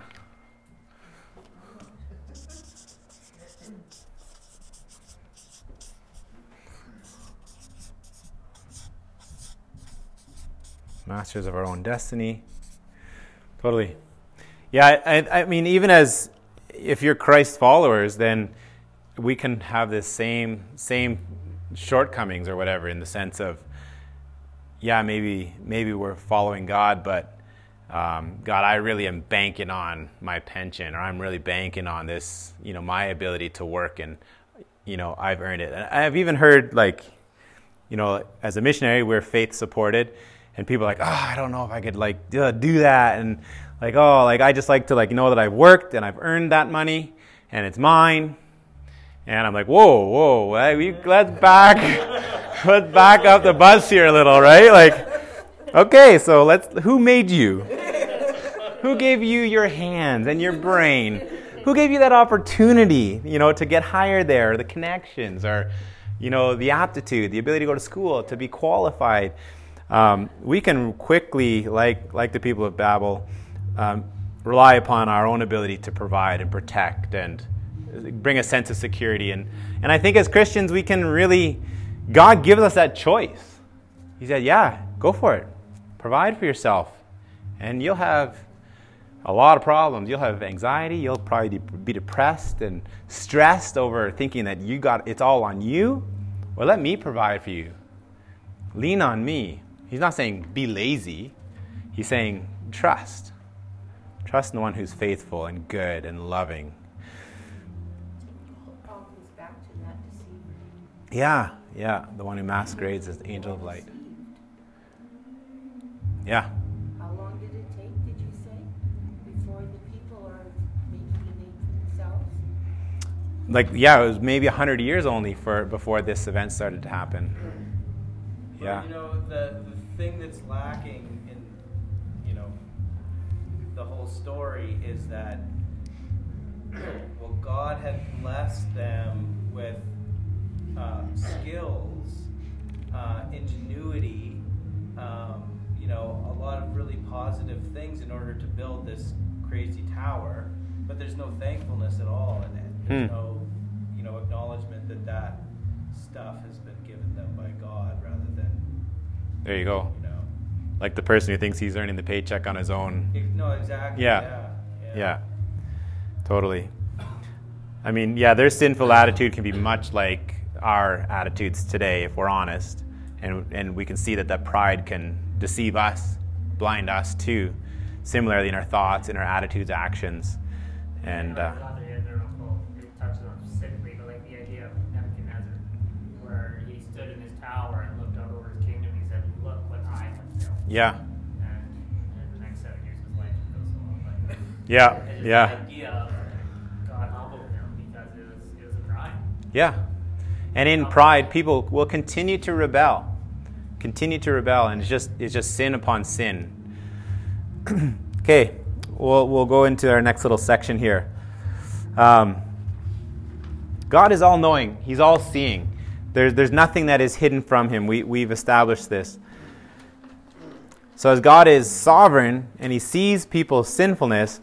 Masters of our own destiny. Totally. Yeah, I, I, mean, even as if you're Christ followers, then we can have this same same shortcomings or whatever in the sense of, yeah, maybe maybe we're following God, but um, God, I really am banking on my pension, or I'm really banking on this, you know, my ability to work, and you know, I've earned it. And I've even heard like, you know, as a missionary, we're faith supported, and people are like, oh, I don't know if I could like do, that, and like, oh, like I just like to like know that I've worked and I've earned that money, and it's mine. And I'm like, whoa, whoa, let's back, *laughs* let's back up the bus here a little, right? Like, okay, so let's. Who made you? Who gave you your hands and your brain? Who gave you that opportunity, you know, to get hired there, the connections, or, you know, the aptitude, the ability to go to school, to be qualified? Um, we can quickly, like like the people of Babel, um, rely upon our own ability to provide and protect and bring a sense of security. And, and I think as Christians, we can really, God gives us that choice. He said, Yeah, go for it. Provide for yourself. And you'll have a lot of problems. You'll have anxiety. You'll probably be depressed and stressed over thinking that you got it's all on you. Well, let me provide for you. Lean on me. He's not saying be lazy. He's saying trust. Trust in the one who's faithful and good and loving. All goes back to that deceiver. Yeah, yeah, the one who masquerades as the angel of light. Yeah. How long did it take, did you say, before the people are making a name for themselves? Like yeah, it was maybe 100 years only for before this event started to happen. But, Yeah. You know, the, the thing that's lacking in, you know, the whole story is that, *clears throat* well, God had blessed them with uh, skills, uh, ingenuity, um, you know, a lot of really positive things in order to build this crazy tower. But there's no thankfulness at all in it. There's Hmm. no, you know, acknowledgement that that stuff has been given them by God rather than There you go. you know. Like the person who thinks he's earning the paycheck on his own. No, exactly. Yeah. Yeah. Yeah, totally. I mean, yeah, their sinful attitude can be much like our attitudes today, if we're honest. And, and we can see that that pride can deceive us, blind us too, similarly in our thoughts, in our attitudes, actions. And uh, was Yeah, yeah. Yeah. And in pride, people will continue to rebel. Continue to rebel, and it's just it's just sin upon sin. *clears throat* okay, we'll we'll go into our next little section here. Um, God is all knowing, He's all seeing. There's, there's nothing that is hidden from Him. We, we've established this. So, as God is sovereign and He sees people's sinfulness,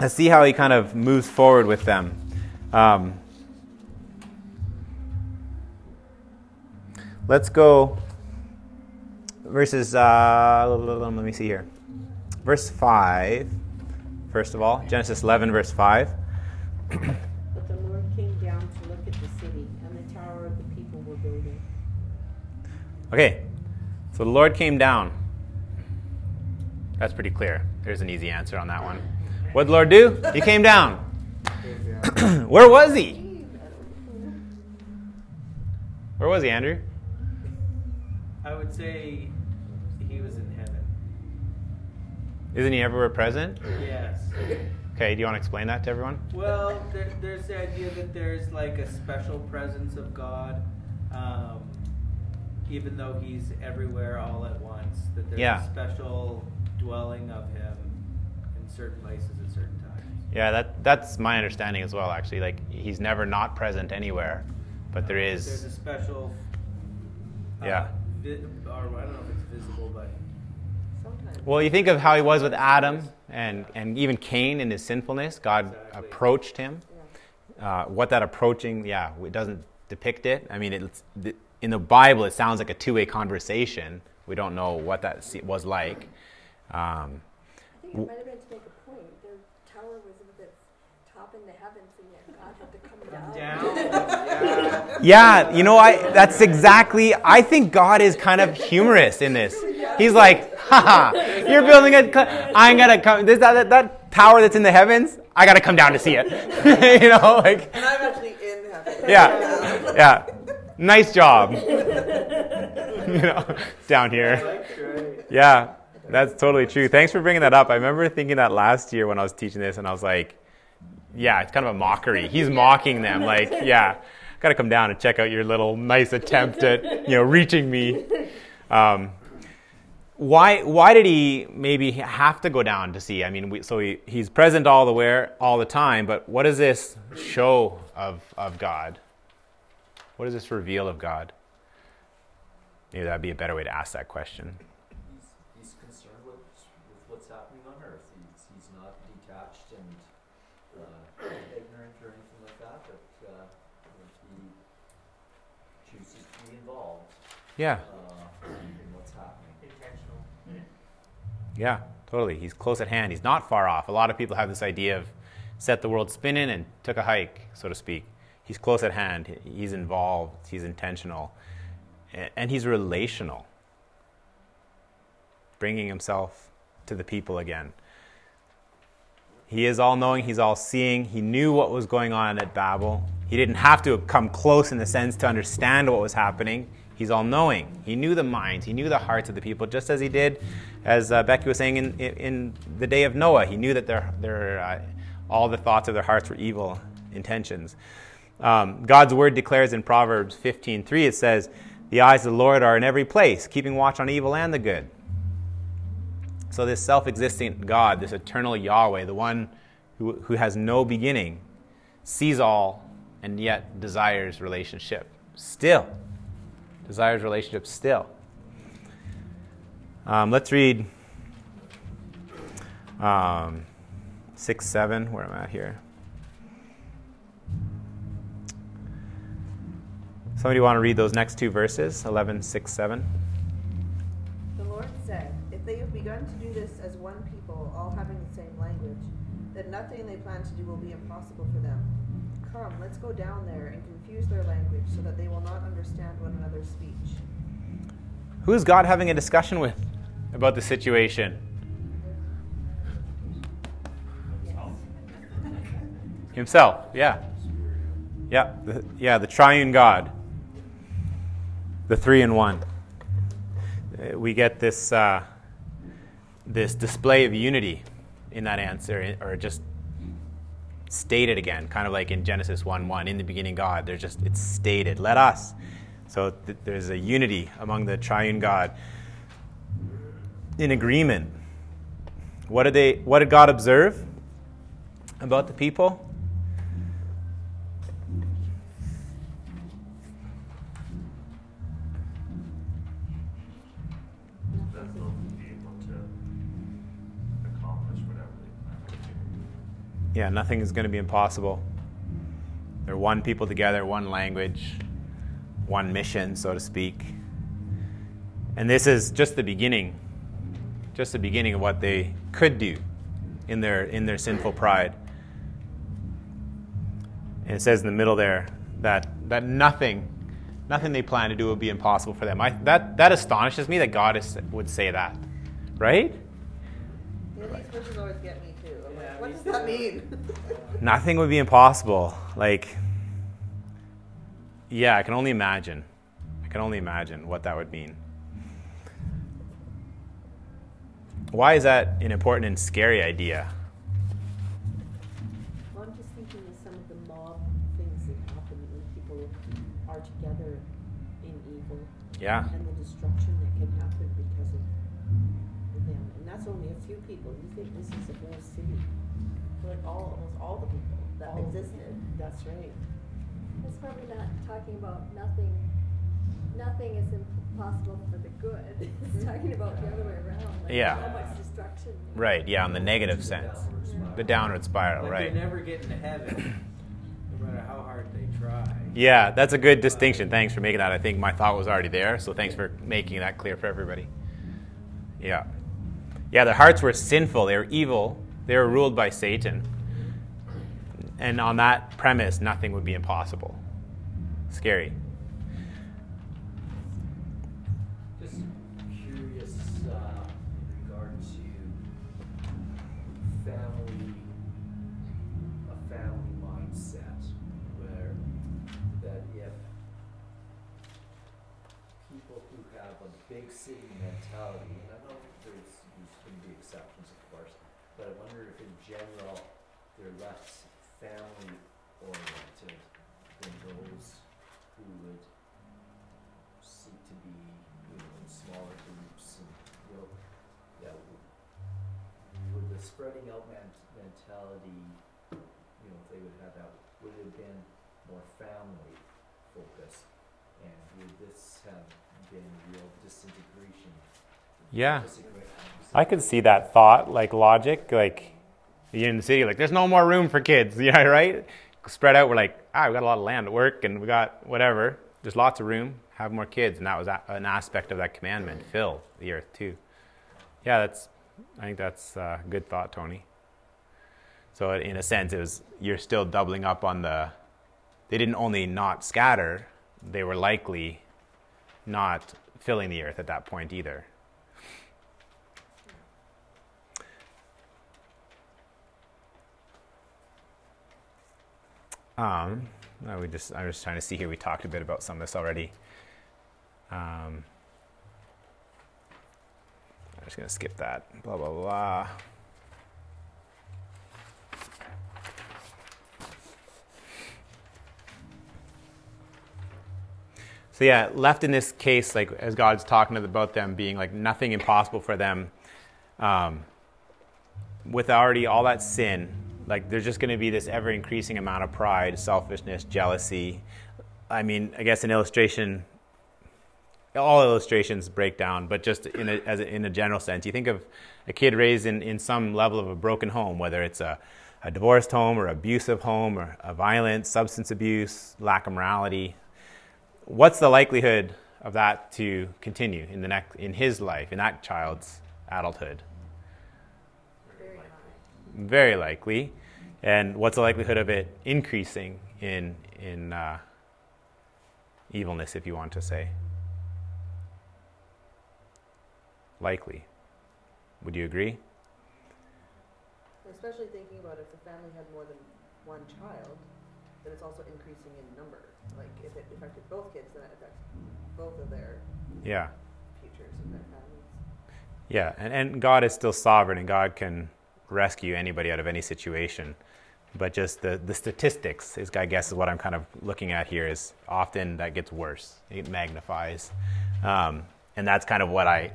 let's see how He kind of moves forward with them. Um, let's go verses, uh, let me see here. Verse 5, first of all, Genesis 11, verse 5. But the Lord came down to look at the city and the tower of the people were building. Okay, so the Lord came down. That's pretty clear. There's an easy answer on that one. What did the Lord do? He came down. *clears throat* Where was he? Where was he, Andrew? I would say he was in heaven. Isn't he everywhere present? Yes. Okay, do you want to explain that to everyone? Well, there, there's the idea that there's like a special presence of God, um, even though He's everywhere all at once. That there's Yeah. a special dwelling of Him in certain places at certain times. Yeah, that, that's my understanding as well, actually. Like, he's never not present anywhere, but there There's is. a special. uh, Yeah. Vi- or I don't know if it's visible, but Sometimes. Well, you think of how he was with Adam and, and even Cain in his sinfulness. God Exactly. approached him. Yeah. Uh, what that approaching, yeah, it doesn't depict it. I mean, it's, in the Bible, it sounds like a two way conversation. We don't know what that was like. Um, I think it might have been to make a point. Their tower was at its top in the heavens, and yet God had to come down. down. *laughs* yeah. yeah, you know, I, that's exactly, I think God is kind of humorous in this. He's like, haha, you're building a, cl- I'm going to come, this, that, that, that tower that's in the heavens, I got to come down to see it. *laughs* you know, like, And I'm actually in heaven. yeah, yeah. Nice job. *laughs* *laughs* you know, down here. Yeah, that's totally true. Thanks for bringing that up. I remember thinking that last year when I was teaching this, and I was like, yeah, it's kind of a mockery. He's mocking them. Like, *laughs* yeah, got to come down and check out your little nice attempt at, you know, reaching me. Um, why, why did he maybe have to go down to see? I mean, we, so he, he's present all the where, all the time, but what does this show of, of God? What does this reveal of God? Maybe that'd be a better way to ask that question. He's, he's concerned with, with what's happening on earth. He's, he's not detached and uh, ignorant or anything like that, but uh, he chooses to be involved Yeah. uh, in what's happening. Intentional. Yeah, totally. He's close at hand. He's not far off. A lot of people have this idea of set the world spinning and took a hike, so to speak. He's close at hand. He's involved. He's intentional. And he's relational, bringing himself to the people again. He is all knowing, he's all seeing. He knew what was going on at Babel. He didn't have to come close in the sense to understand what was happening. He's all knowing. He knew the minds, he knew the hearts of the people, just as he did, as uh, Becky was saying, in, in, the day of Noah. He knew that their, their, uh, all the thoughts of their hearts were evil intentions. Um, God's word declares in Proverbs 15:3, it says, The eyes of the Lord are in every place, keeping watch on evil and the good. So, this self existent God, this eternal Yahweh, the one who, who has no beginning, sees all and yet desires relationship still. Desires relationship still. Um, let's read um, 6 7, where am I here? Somebody want to read those next two verses, 11, 6, 7? The Lord said, If they have begun to do this as one people, all having the same language, then nothing they plan to do will be impossible for them. Come, let's go down there and confuse their language so that they will not understand one another's speech. Who is God having a discussion with about the situation? Himself, yeah. Yeah, the, yeah, the triune God. The three in one. Uh, We get this, uh, this display of unity in that answer, or just stated again, kind of like in Genesis 1 1. In the beginning, God. There's just, it's stated. Let us. So th- there's a unity among the triune God in agreement. What did they what did God observe about the people? Yeah, nothing is going to be impossible. They're one people together, one language, one mission, so to speak. And this is just the beginning, just the beginning of what they could do in their in their sinful pride. And it says in the middle there that that nothing, nothing they plan to do will be impossible for them. I, that that astonishes me that God is, would say that, right? Yeah, these verses always get me too. I'm Yeah, like, what does that mean? *laughs* nothing would be impossible. Like, yeah, I can only imagine. I can only imagine what that would mean. Why is that an important and scary idea? Well, I'm just thinking of some of the mob things that happen when people are together in evil Yeah, and the destruction that can happen because of them. And that's only a few people. You think this is a whole city. Like all, almost all the people that All- existed. That's right. It's probably not talking about nothing, nothing is impossible for the good. *laughs* It's mm-hmm. talking about the other way around. Like Yeah. How much destruction. right. Yeah, on the negative The sense, downward the downward spiral, Like right? they never get into heaven, no matter how hard they try. Yeah, that's a good distinction. Thanks for making that. I think my thought was already there, so thanks for making that clear for everybody. Yeah. Yeah, their hearts were sinful, they were evil, they were ruled by Satan. And on that premise, nothing would be impossible. Scary. Yeah. I could see that thought, like logic, like you're in the city, like there's no more room for kids, *laughs* yeah, right? Spread out, we're like, ah, we got a lot of land to work, and we got whatever. There's lots of room, have more kids, and that was an aspect of that commandment: fill the earth too. Yeah, that's. I think that's a good thought, Tony. So in a sense, it was you're still doubling up on the. They didn't only not scatter; they were likely not filling the earth at that point either. Um, no, we just I was trying to see here. We talked a bit about some of this already. Um, I'm just gonna skip that. Blah blah blah. So yeah, left in this case, like as God's talking about them being like nothing impossible for them, um, with already all that sin, like there's just going to be this ever increasing amount of pride, selfishness, jealousy. I mean, I guess an illustration. All illustrations break down, but just in a, as a, in a general sense, you think of a kid raised in, in some level of a broken home, whether it's a, a divorced home or abusive home or a violent substance abuse, lack of morality, what's the likelihood of that to continue in the next in his life, in that child's adulthood? Very likely. And what's the likelihood of it increasing in in uh, evilness, if you want to say? Likely. Would you agree? Especially thinking about if the family had more than one child, then it's also increasing in number. Like if it affected both kids, then it affects both of their Yeah. futures and their families. Yeah, and, and God is still sovereign, and God can rescue anybody out of any situation. But just the, the statistics is, I guess, is what I'm kind of looking at here. Is often that gets worse. It magnifies, um, and that's kind of what I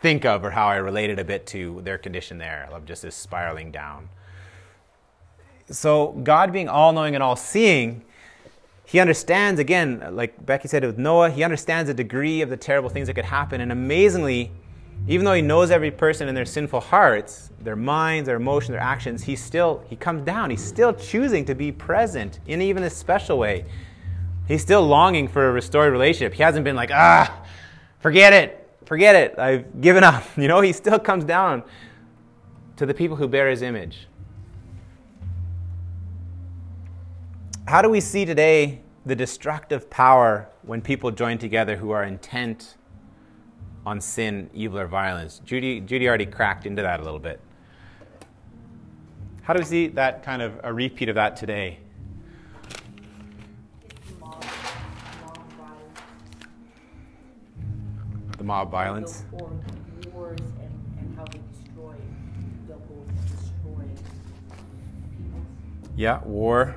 think of, or how I relate it a bit to their condition there of just this spiraling down. So God being all-knowing and all-seeing, He understands again, like Becky said with Noah, He understands the degree of the terrible things that could happen, and amazingly even though he knows every person in their sinful hearts, their minds, their emotions, their actions, he still he comes down. He's still choosing to be present in even a special way. He's still longing for a restored relationship. He hasn't been like, ah, forget it, forget it, I've given up. *laughs* You know, he still comes down to the people who bear his image. How do we see today the destructive power when people join together who are intent on sin, evil, or violence. Judy, Judy already cracked into that a little bit. How do we see that kind of a repeat of that today? Mob, mob. The mob violence. Or wars and, and how they destroy, they'll destroy. Yeah, war.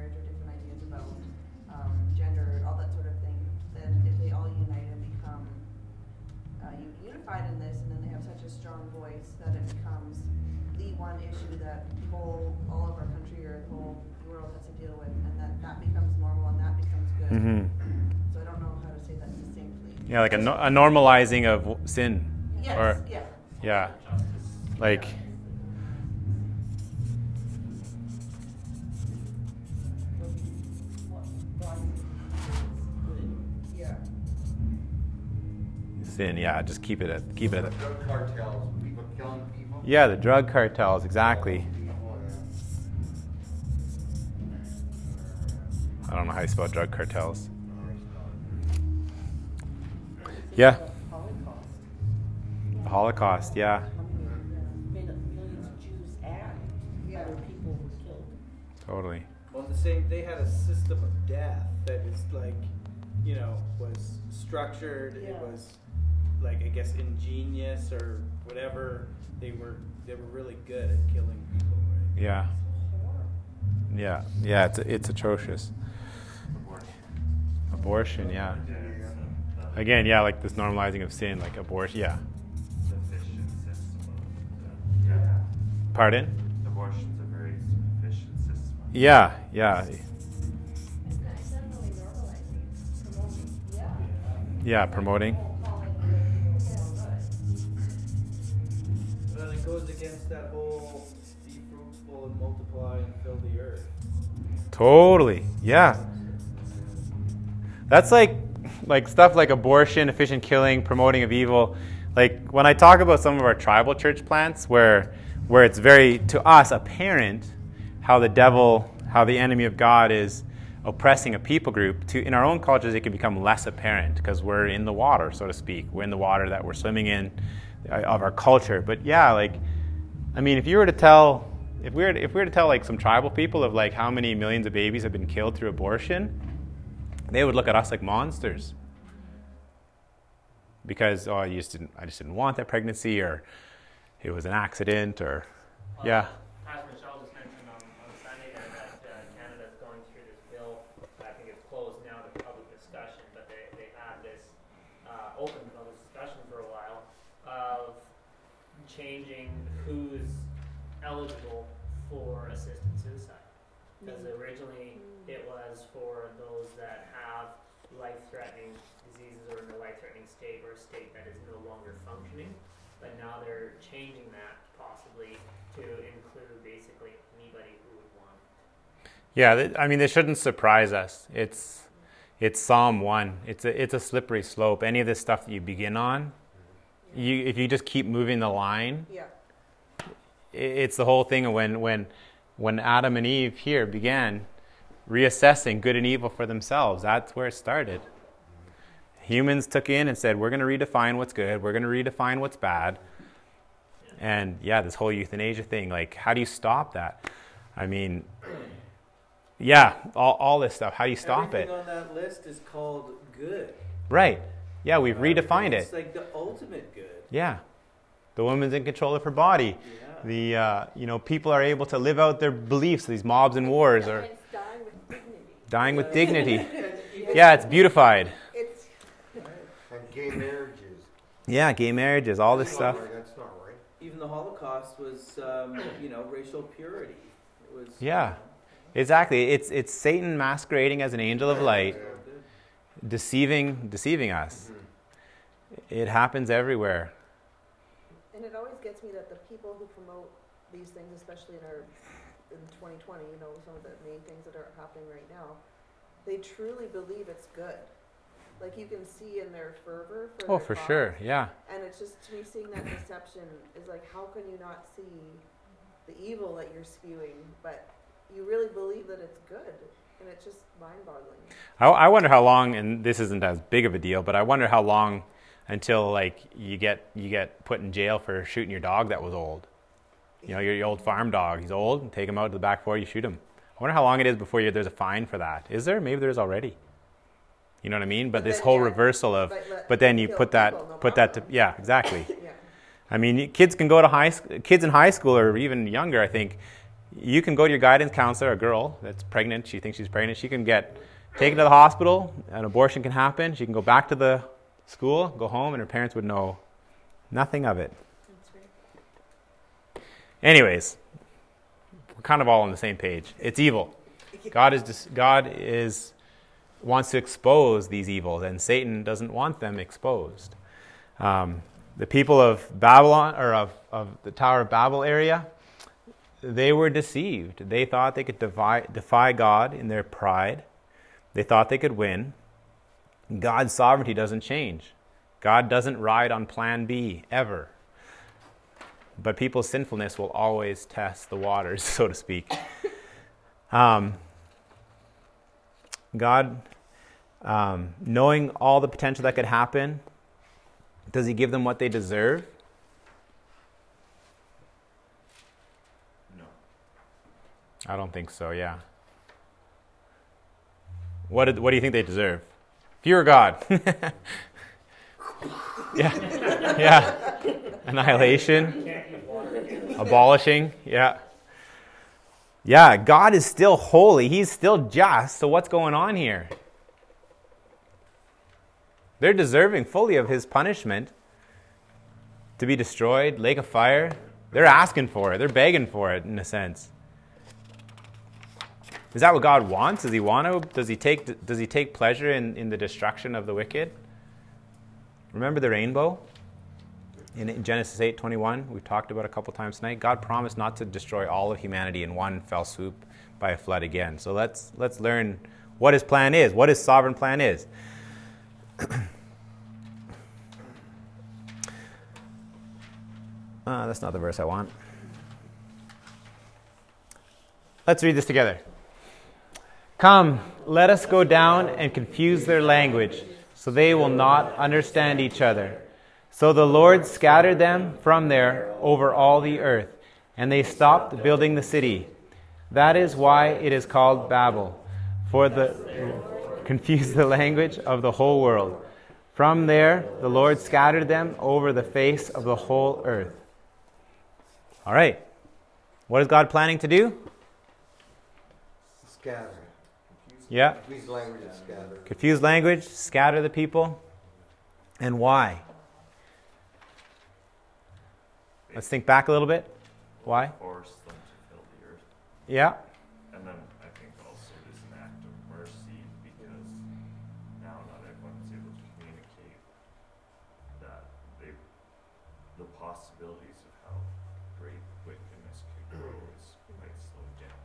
yeah, like a, no, a normalizing of sin, Yes. or yeah. yeah, like What God is Yeah. sin. Yeah, just keep it at keep it at. Drug cartels, people killing people. Yeah, the drug cartels, exactly. I don't know how you spell drug cartels. Yeah. Yeah, the Holocaust. the Holocaust. Yeah, How many mil- millions of Jews and other people were killed. totally. Well, the same. They had a system of death that is like, you know, was structured. It was like I guess ingenious or whatever. They were they were really good at killing people. Right? Yeah, yeah, yeah. It's it's atrocious. Abortion. Yeah. Again, yeah, like this normalizing of sin, like abortion. Yeah. Sufficient system of, yeah. Pardon? Abortion's a very sufficient system. Yeah, yeah, It's not- it's definitely normalizing, promoting, yeah. yeah. Promoting. But then it goes against that whole be fruitful and multiply and fill the earth. Totally. Yeah. That's like like stuff like abortion, efficient killing, promoting of evil. Like when I talk about some of our tribal church plants where where it's very to us apparent how the devil, how the enemy of God is oppressing a people group, to in our own cultures it can become less apparent because we're in the water, so to speak. We're in the water that we're swimming in uh, of our culture. But yeah, like I mean, if you were to tell, if we were, to, if we were to tell like some tribal people of like how many millions of babies have been killed through abortion, they would look at us like monsters because oh, I just didn't, I just didn't want that pregnancy, or it was an accident, or uh, yeah. As Michelle just mentioned on, on Sunday that uh, is going through this bill. I think it's closed now to public discussion, but they, they had this uh, open public discussion for a while of changing who's eligible for assisted suicide. Because mm. originally it was for those that have life-threatening diseases or in a life-threatening state or a state that is no longer functioning. But now they're changing that possibly to include basically anybody who would want. Yeah, I mean, this shouldn't surprise us. It's it's Psalm one. It's a it's a slippery slope. Any of this stuff that you begin on, you if you just keep moving the line, Yeah. it's the whole thing of when when when Adam and Eve here began reassessing good and evil for themselves. That's where it started. Humans took in and said, "We're going to redefine what's good. We're going to redefine what's bad." And yeah, this whole euthanasia thing. Like, how do you stop that? I mean, yeah, all, all this stuff. How do you stop Everything it? on that list is called good. Right. Yeah, we've redefined It's it. It's like the ultimate good. Yeah. The woman's in control of her body. Yeah. The uh, you know people are able to live out their beliefs. These mobs and wars are And it's dying with dignity. Dying with dignity. *laughs* Yeah, it's beautified. It's, And gay marriages. Yeah, gay marriages, all this stuff. That's not right. Even the Holocaust was, um, you know, racial purity. It was. Yeah. Exactly. It's it's Satan masquerading as an angel of light, deceiving deceiving us. It happens everywhere. and it always gets me that the people who promote these things, especially in our, in twenty twenty, you know, some of the main things that are happening right now, they truly believe it's good. Like you can see in their fervor for Oh, for cause. sure. Yeah. And it's just to me seeing that deception is like, how can you not see the evil that you're spewing, but you really believe that it's good, and it's just mind-boggling. I, I wonder how long, and this isn't as big of a deal, but I wonder how long until like you get you get put in jail for shooting your dog that was old. You know, your, your old farm dog. He's old. Take him out to the back door. You shoot him. I wonder how long it is before you, there's a fine for that. Is there? Maybe there's already. You know what I mean? But, But this whole yeah, reversal of, but but then you put that people, no put that to yeah exactly. *laughs* Yeah. I mean, kids can go to high kids in high school or even younger. I think you can go to your guidance counselor, a girl that's pregnant. She thinks she's pregnant. She can get taken to the hospital. An abortion can happen. She can go back to the school, go home, and her parents would know nothing of it. Anyways, we're kind of all on the same page. It's evil. God is God is wants to expose these evils, and Satan doesn't want them exposed. Um, the people of Babylon or of, of the Tower of Babel area, they were deceived. They thought they could defy, defy God in their pride. They thought they could win. God's sovereignty doesn't change. God doesn't ride on plan B ever. But people's sinfulness will always test the waters, *laughs* so to speak. *laughs* Um, God, um, knowing all the potential that could happen, does He give them what they deserve? No. I don't think so, yeah. What, did, what do you think they deserve? If you were God. *laughs* yeah. Yeah. Annihilation. *laughs* Abolishing yeah. Yeah god is still holy. He's still just. So what's going on here? They're deserving fully of his punishment to be destroyed lake of fire. They're asking for it. They're begging for it in a sense. Is that what god wants? Does he want to does he take does he take pleasure in, in the destruction of the wicked? Remember the rainbow in Genesis 8:21, we've talked about a couple times tonight. God promised not to destroy all of humanity in one fell swoop by a flood again. So let's let's learn what his plan is, what his sovereign plan is. uh, *clears throat* that's not the verse I want. Let's read this together. Come, let us go down and confuse their language, so they will not understand each other. So the Lord scattered them from there over all the earth, and they stopped building the city. That is why it is called Babel, for the confuse the language of the whole world. From there the Lord scattered them over the face of the whole earth. All right. What is God planning to do? Scatter. Yeah. These languages scatter. Confuse language, scatter the people. And why? Let's think back a little bit. Why? Force them to fill the earth. Yeah. And then I think also it is an act of mercy because now not everyone is able to communicate that they, the possibilities of how great wickedness could grow is quite slowed down.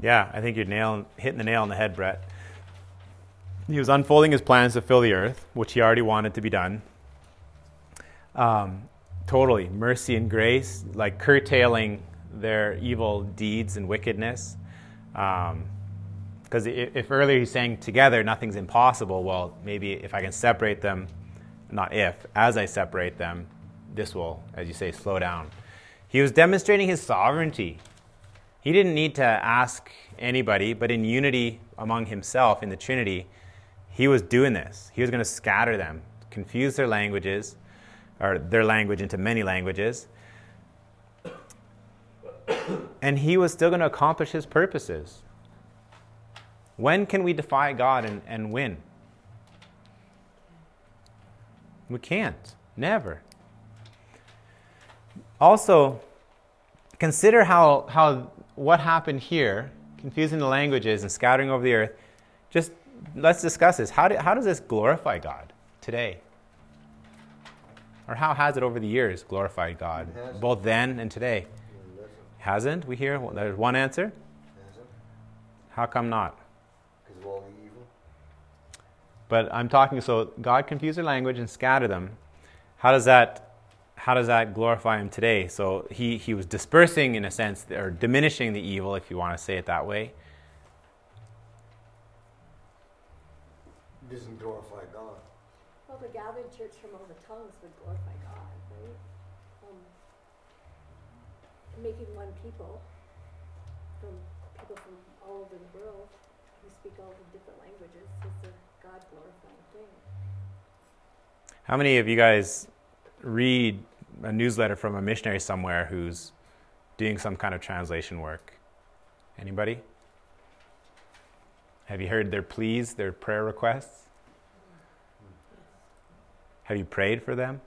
Yeah, I think you're nailing, hitting the nail on the head, Brett. He was unfolding his plans to fill the earth, which he already wanted to be done. Um, totally, mercy and grace, like curtailing their evil deeds and wickedness. Because um, if earlier he's saying together nothing's impossible, well, maybe if I can separate them, not if, as I separate them, this will, as you say, slow down. He was demonstrating his sovereignty. He didn't need to ask anybody, but in unity among himself in the Trinity, he was doing this. He was going to scatter them, confuse their languages, or their language into many languages. And he was still going to accomplish his purposes. When can we defy God and, and win? We can't. Never. Also, consider how, how what happened here, confusing the languages and scattering over the earth, just let's discuss this. How, do, how does this glorify God today? Or how has it over the years glorified God, both then and today? Hasn't? We hear there's one answer. Hasn't? How come not? Because of all the evil. But I'm talking so God confused their language and scattered them. How does that how does that glorify him today? So he, he was dispersing in a sense or diminishing the evil, if you want to say it that way. Doesn't glorify God. Gathered church from all the tongues would glorify God, right? Um, making one people from people from all over the world who speak all the different languages is a God glorifying thing. How many of you guys read a newsletter from a missionary somewhere who's doing some kind of translation work? Anybody? Have you heard their pleas, their prayer requests? Have you prayed for them?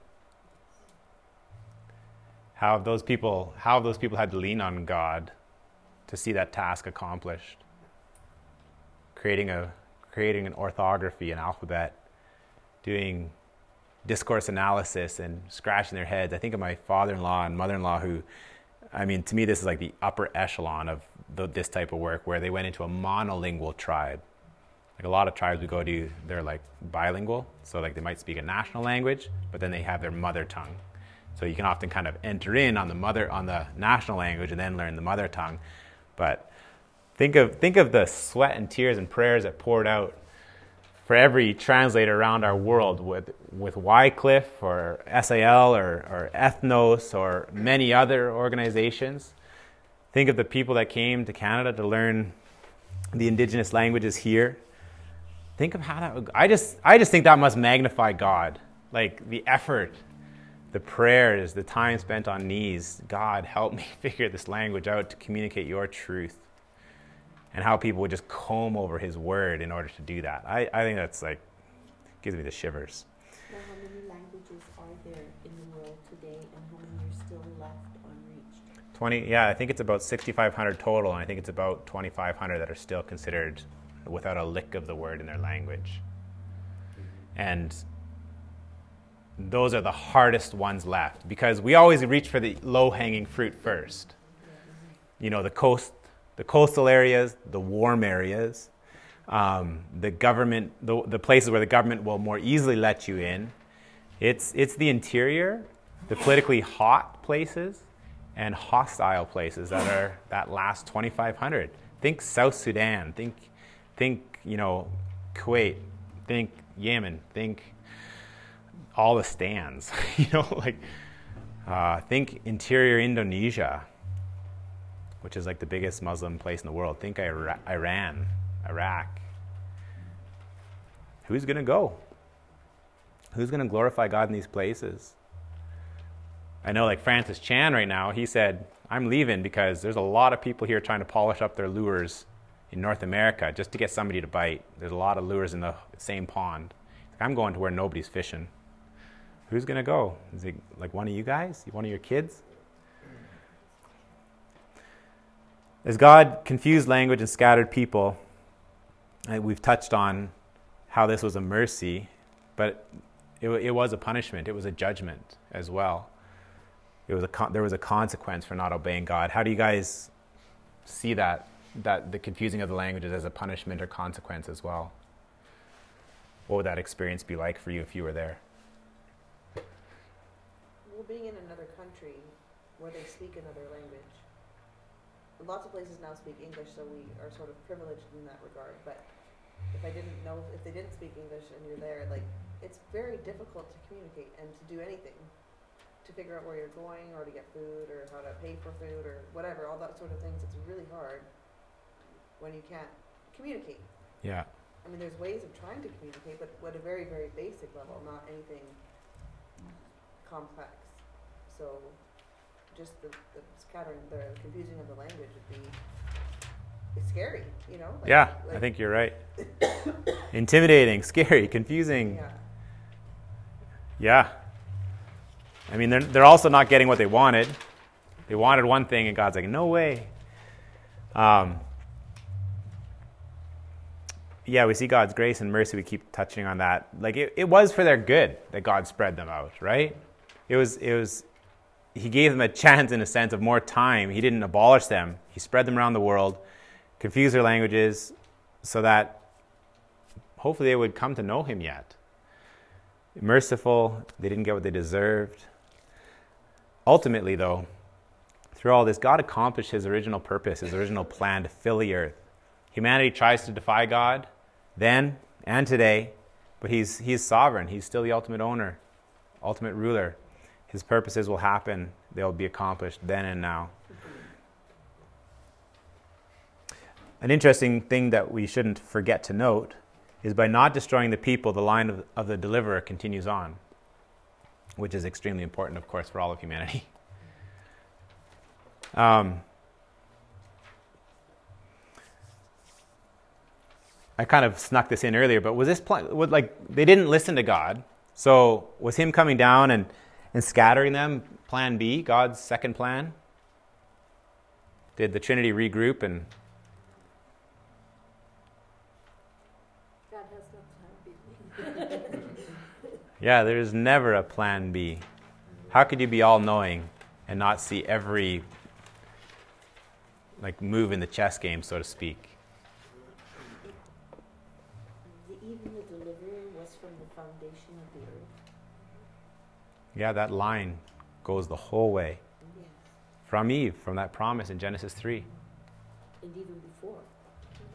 How have those people how have those people had to lean on God to see that task accomplished? Creating a creating an orthography, an alphabet, doing discourse analysis and scratching their heads. I think of my father-in-law and mother-in-law who I mean, to me, this is like the upper echelon of the, this type of work where they went into a monolingual tribe. Like a lot of tribes we go to, they're like bilingual. So, like, they might speak a national language, but then they have their mother tongue. So, you can often kind of enter in on the mother, on the national language and then learn the mother tongue. But think of, think of the sweat and tears and prayers that poured out for every translator around our world with, with Wycliffe or SIL or, or Ethnos or many other organizations. Think of the people that came to Canada to learn the indigenous languages here. Think of how that would, I just I just think that must magnify God. Like the effort, the prayers, the time spent on knees. God, help me *laughs* figure this language out to communicate your truth and how people would just comb over his word in order to do that. I, I think that's like, gives me the shivers. Now, how many languages are there in the world today and how many are still left unreached? 20, yeah, I think it's about 6,500 total, and I think it's about 2,500 that are still considered without a lick of the word in their language. And those are the hardest ones left because we always reach for the low hanging fruit first. You know, the coast the coastal areas, the warm areas, um, the government, the, the places where the government will more easily let you in. It's, it's the interior, the politically hot places, and hostile places that are that last 2,500. Think South Sudan. Think, think you know, Kuwait. Think Yemen. Think all the stands. *laughs* you know, like uh, think interior Indonesia which is like the biggest Muslim place in the world. Think Iran, Iraq. Who's going to go? Who's going to glorify God in these places? I know, like Francis Chan right now, he said, I'm leaving because there's a lot of people here trying to polish up their lures in North America just to get somebody to bite. There's a lot of lures in the same pond. I'm going to where nobody's fishing. Who's going to go? Is it like one of you guys? One of your kids? As God confused language and scattered people, we've touched on how this was a mercy, but it, it was a punishment. It was a judgment as well. It was a con- there was a consequence for not obeying God. How do you guys see that? That the confusing of the languages as a punishment or consequence as well. What would that experience be like for you if you were there? Well, being in another country where they speak another language, lots of places now speak English, so we are sort of privileged in that regard. But if I didn't know, if they didn't speak English and you're there, like it's very difficult to communicate and to do anything, to figure out where you're going or to get food or how to pay for food or whatever, all that sort of things. It's really hard when you can't communicate. Yeah. I mean, there's ways of trying to communicate, but at a very, very basic level, not anything complex. So, just the, the scattering, the confusing of the language would be it's scary, you know? Like, Yeah, I think you're right. *coughs* Intimidating, scary, confusing. Yeah. Yeah. I mean, they're, they're also not getting what they wanted. They wanted one thing, and God's like, no way. Um, yeah, we see God's grace and mercy. We keep touching on that. Like, it, it was for their good that God spread them out, right? It was, it was, He gave them a chance, in a sense, of more time. He didn't abolish them, He spread them around the world, confused their languages, so that hopefully they would come to know Him yet merciful. They didn't get what they deserved. Ultimately, though, through all this, God accomplished his original purpose, his original plan to fill the earth. Humanity tries to defy God then and today, but he's, he's sovereign. He's still the ultimate owner, ultimate ruler. His purposes will happen, they'll be accomplished then and now. An interesting thing that we shouldn't forget to note is by not destroying the people, the line of, of the deliverer continues on, which is extremely important, of course, for all of humanity. *laughs* Um, I kind of snuck this in earlier, but was this plan, would, like they didn't listen to God? So was him coming down and, and scattering them plan B, God's second plan? Did the Trinity regroup and God has *laughs* no plan B. Yeah, there's never a plan B. How could you be all knowing and not see every like move in the chess game, so to speak? The, even the deliverer was from the foundation of the earth. Yeah, that line goes the whole way Yes. from Eve, from that promise in Genesis 3. And even before.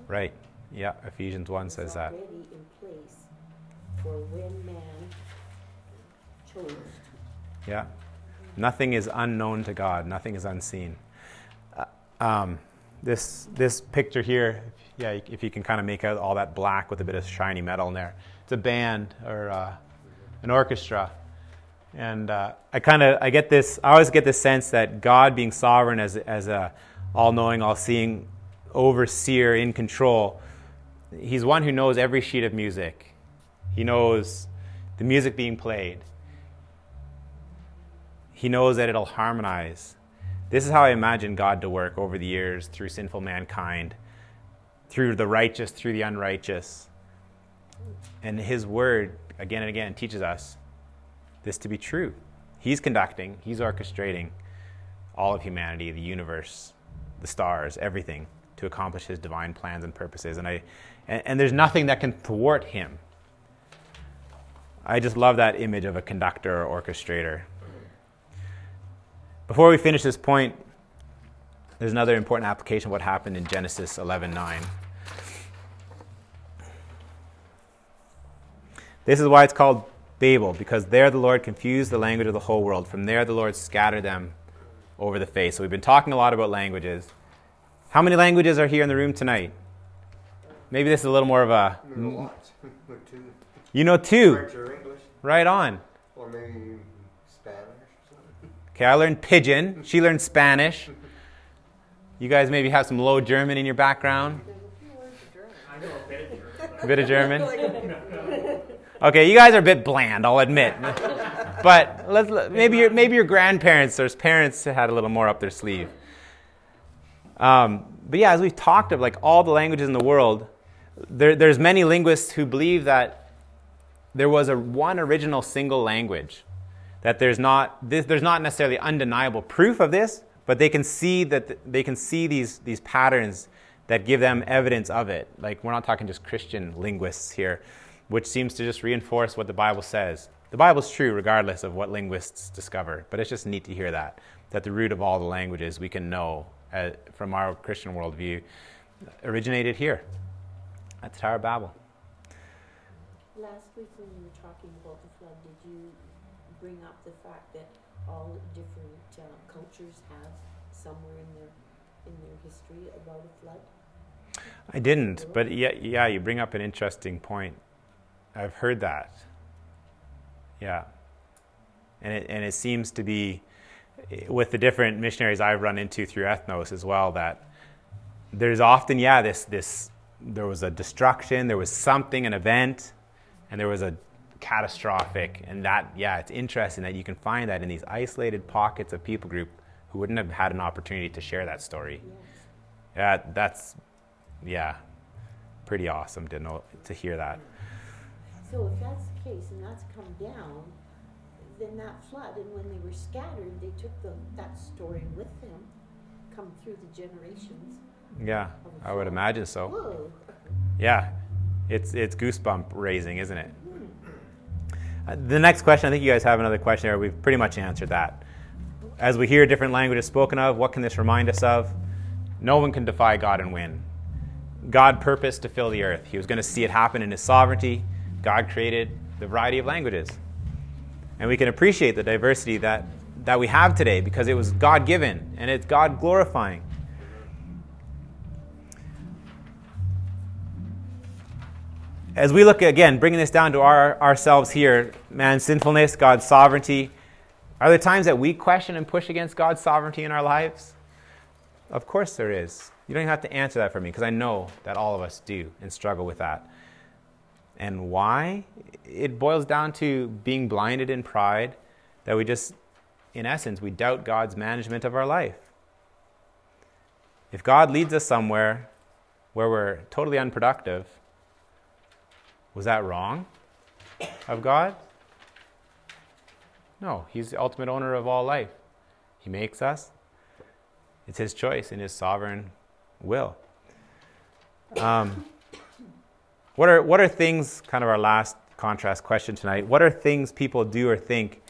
Right. Yeah, Ephesians 1 It's says that. in place for when man chose. Yeah. Nothing is unknown to God, nothing is unseen. Uh, um, this, this picture here, yeah, if you can kind of make out all that black with a bit of shiny metal in there, it's a band or uh, an orchestra. And uh, I kind of I get this. I always get this sense that God, being sovereign as as a all-knowing, all-seeing overseer in control, He's one who knows every sheet of music. He knows the music being played. He knows that it'll harmonize. This is how I imagine God to work over the years through sinful mankind, through the righteous, through the unrighteous. And His Word, again and again, teaches us this to be true. He's conducting, He's orchestrating all of humanity, the universe, the stars, everything to accomplish His divine plans and purposes. And, I, and, and there's nothing that can thwart Him. I just love that image of a conductor or orchestrator. Before we finish this point, there's another important application of what happened in Genesis 11:9. This is why it's called Babel, because there the Lord confused the language of the whole world. From there the Lord scattered them over the face. So we've been talking a lot about languages. How many languages are here in the room tonight? Maybe this is a little more of a. You *laughs* know two. You know two. French or English, Right on. or maybe Spanish. Okay, I learned Pidgin. She learned Spanish. You guys maybe have some low German in your background. A few words of German. A bit of German. *laughs* Okay, you guys are a bit bland, I'll admit. but let's maybe your maybe your grandparents or parents had a little more up their sleeve. Um, but yeah, as we've talked of like all the languages in the world, there, there's many linguists who believe that there was a one original single language. That there's not this, there's not necessarily undeniable proof of this, but they can see that th- they can see these these patterns that give them evidence of it. Like we're not talking just Christian linguists here, which seems to just reinforce what the Bible says. The Bible's true regardless of what linguists discover, but it's just neat to hear that that the root of all the languages we can know uh, from our Christian worldview originated here at the Tower of Babel. Last week when you were talking about the flood, did you bring up the fact that all different uh, cultures have somewhere in their in their history about a flood? I didn't, but yeah, yeah, you bring up an interesting point. I've heard that. Yeah. And it, and it seems to be, eh, with the different missionaries I've run into through Ethnos as well, that there's often, yeah, this, this, there was a destruction, there was something, an event, and there was a catastrophic. And that, yeah, it's interesting that you can find that in these isolated pockets of people group who wouldn't have had an opportunity to share that story. Yes. Yeah, that's yeah, pretty awesome to know to hear that. So if that's the case and that's come down, then that flood and when they were scattered, they took the, that story with them, come through the generations. Yeah, I would imagine so. Whoa. Yeah, it's it's goosebump raising, isn't it? Uh, the next question, I think you guys have another question there. We've pretty much answered that. As we hear different languages spoken of, what can this remind us of? No one can defy God and win. God purposed to fill the earth. He was going to see it happen in His sovereignty. God created the variety of languages. And we can appreciate the diversity that, that we have today because it was God given and it's God glorifying. As we look again, bringing this down to our, ourselves here, man's sinfulness, God's sovereignty, are there times that we question and push against God's sovereignty in our lives? Of course there is. You don't even have to answer that for me because I know that all of us do and struggle with that. And why? It boils down to being blinded in pride that we just, in essence, we doubt God's management of our life. If God leads us somewhere where we're totally unproductive, was that wrong of God? No, He's the ultimate owner of all life. He makes us, it's His choice in His sovereign will. Um, what are what are things? Kind of our last contrast question tonight. What are things people do or think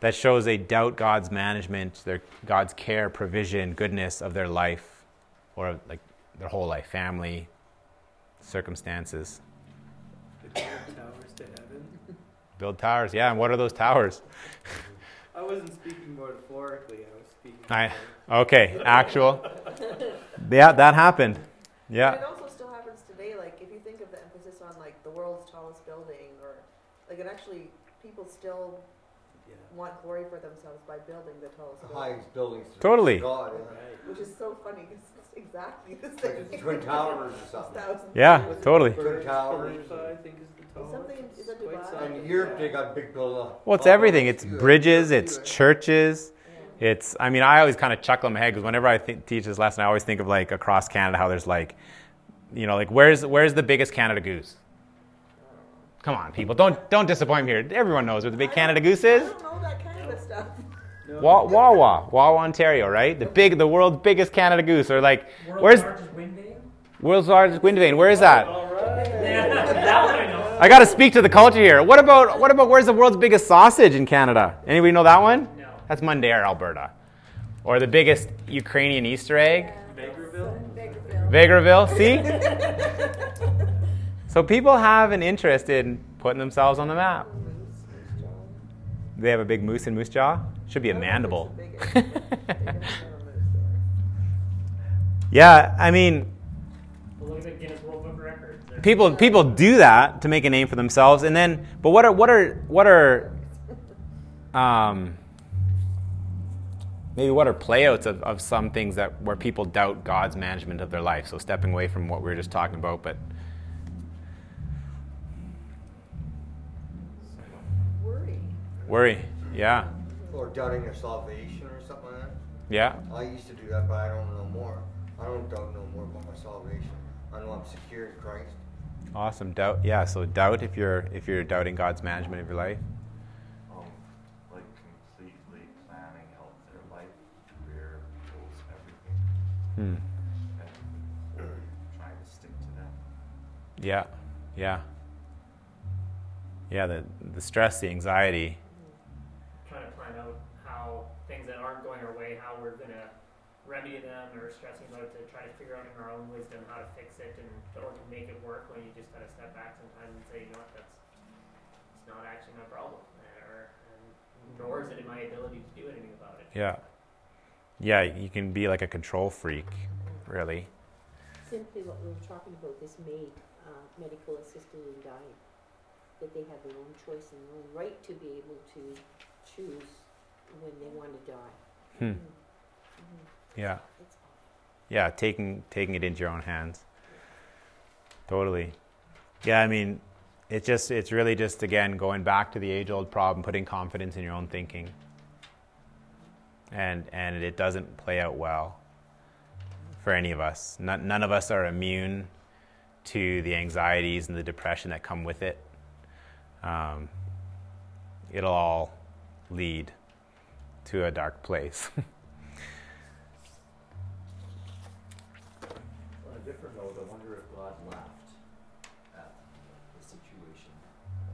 that shows they doubt God's management, their God's care, provision, goodness of their life, or like their whole life, family, circumstances? The towers to heaven. *laughs* Build towers, yeah. And what are those towers? *laughs* I wasn't speaking metaphorically. I was speaking. I, okay, actual. *laughs* Yeah, that happened. Yeah. And it also still happens today. Like if you think of the emphasis on like the world's tallest building, or like it actually people still Yeah. want glory for themselves by building the tallest The building, highest buildings. to Totally. God, Right. which is so funny because it's exactly the Like same. the Twin Towers or something. thousands. Yeah, totally. Twin Towers. Khalifa, I think is the tallest. Something- is it Quite Dubai? something. And Europe, they got big buildings. Well, it's everything. It's bridges, it's churches. It's, I mean, I always kind of chuckle in my head because whenever I think, teach this lesson, I always think of like across Canada how there's like, you know, like where's where's the biggest Canada Goose? Come on, people, don't don't disappoint me here. Everyone knows where the big Canada Goose I is. don't know that kind of stuff. No. Wa- Wawa, Wawa, Ontario, right? The big, the world's biggest Canada Goose, or like, where's world's largest wind vane? Where is that? All right. *laughs* that one I know. I got to speak to the culture here. What about what about where's the world's biggest sausage in Canada? Anybody know that one? No. That's Mundare, Alberta. Or the biggest Ukrainian Easter egg? Bakerville. Bakerville. Vegreville, see? *laughs* so people have an interest in putting themselves on the map. They have a big moose in Moose Jaw? Should be a mandible. *laughs* yeah, I mean, Well, look at Guinness World Book of Records. There's- people people do that to make a name for themselves and then but what are what are what are um maybe what are playouts of, of some things that where people doubt god's management of their life so stepping away from what we were just talking about but Worry. worry Yeah. Or doubting your salvation or something like that. Yeah. I used to do that, but I don't know more. I don't doubt no more about my salvation. I know I'm secure in Christ. Awesome. Doubt. Yeah. So doubt if you're if you're doubting God's management of your life. Um, like completely planning out their life, career, goals, everything, Hmm. and trying to stick to them. Yeah. Yeah. Yeah. The the stress, the anxiety. trying to plan out how things that aren't going our way, how we're gonna remedy them, or stressing about to try to figure out in our own wisdom how to fix it and or to make it work. When you just gotta step back sometimes and say, you know what, that's it's not actually my problem, or and nor is it in my ability to do anything about it. Yeah. Yeah. You can be like a control freak, really. Simply what we were talking about, this MAID, uh, medical assisted in dying, that they have their own choice and their own right to be able to choose when they want to die. Hmm. Mhm. Yeah. Yeah. Taking taking it into your own hands. Totally. Yeah. I mean, it's just it's really just again going back to the age old problem, putting confidence in your own thinking. And and it doesn't play out well for any of us. None, none of us are immune to the anxieties and the depression that come with it. Um, it'll all lead to a dark place. *laughs* On a different note, I wonder if God laughed at the situation.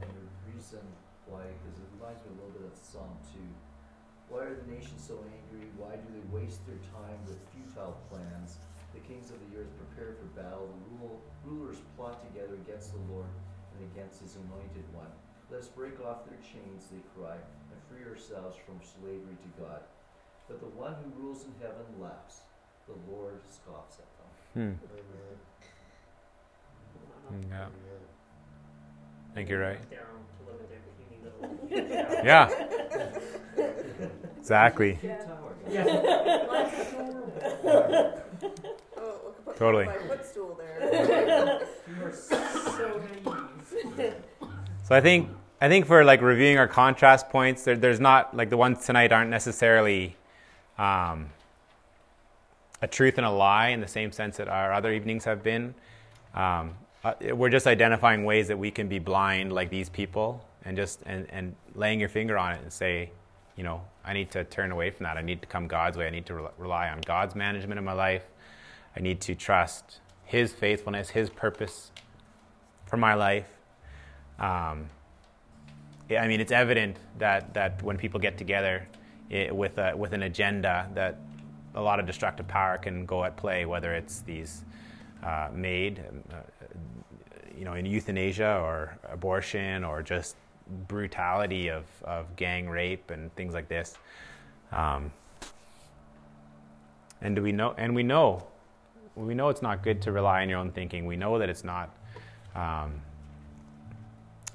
And the reason why, because it reminds me a little bit of Psalm 2. Why are the nations so angry? Why do they waste their time with futile plans? The kings of the earth prepare for battle. The rule, rulers plot together against the Lord and against his anointed one. Let us break off their chains, they cry, free ourselves from slavery to God. But the one who rules in heaven laughs. The Lord scoffs at them. Hmm. Yeah. I think you're right. Down to live in their puny little. *laughs* Yeah. *laughs* Exactly. *laughs* Oh, look, put Totally. my footstool there. You are so naive. So I think I think for like reviewing our contrast points, there, there's not like the ones tonight aren't necessarily um, a truth and a lie in the same sense that our other evenings have been. Um, uh, we're just identifying ways that we can be blind like these people, and just and, and laying your finger on it and say, you know, I need to turn away from that. I need to come God's way. I need to re- rely on God's management of my life. I need to trust His faithfulness, His purpose for my life. Um, I mean, it's evident that, that when people get together it, with, a, with an agenda, that a lot of destructive power can go at play, whether it's these uh, made, uh, you know, in euthanasia or abortion or just brutality of, of gang rape and things like this. Um, and do we know? And we know, we know it's not good to rely on your own thinking. We know that it's not. Um,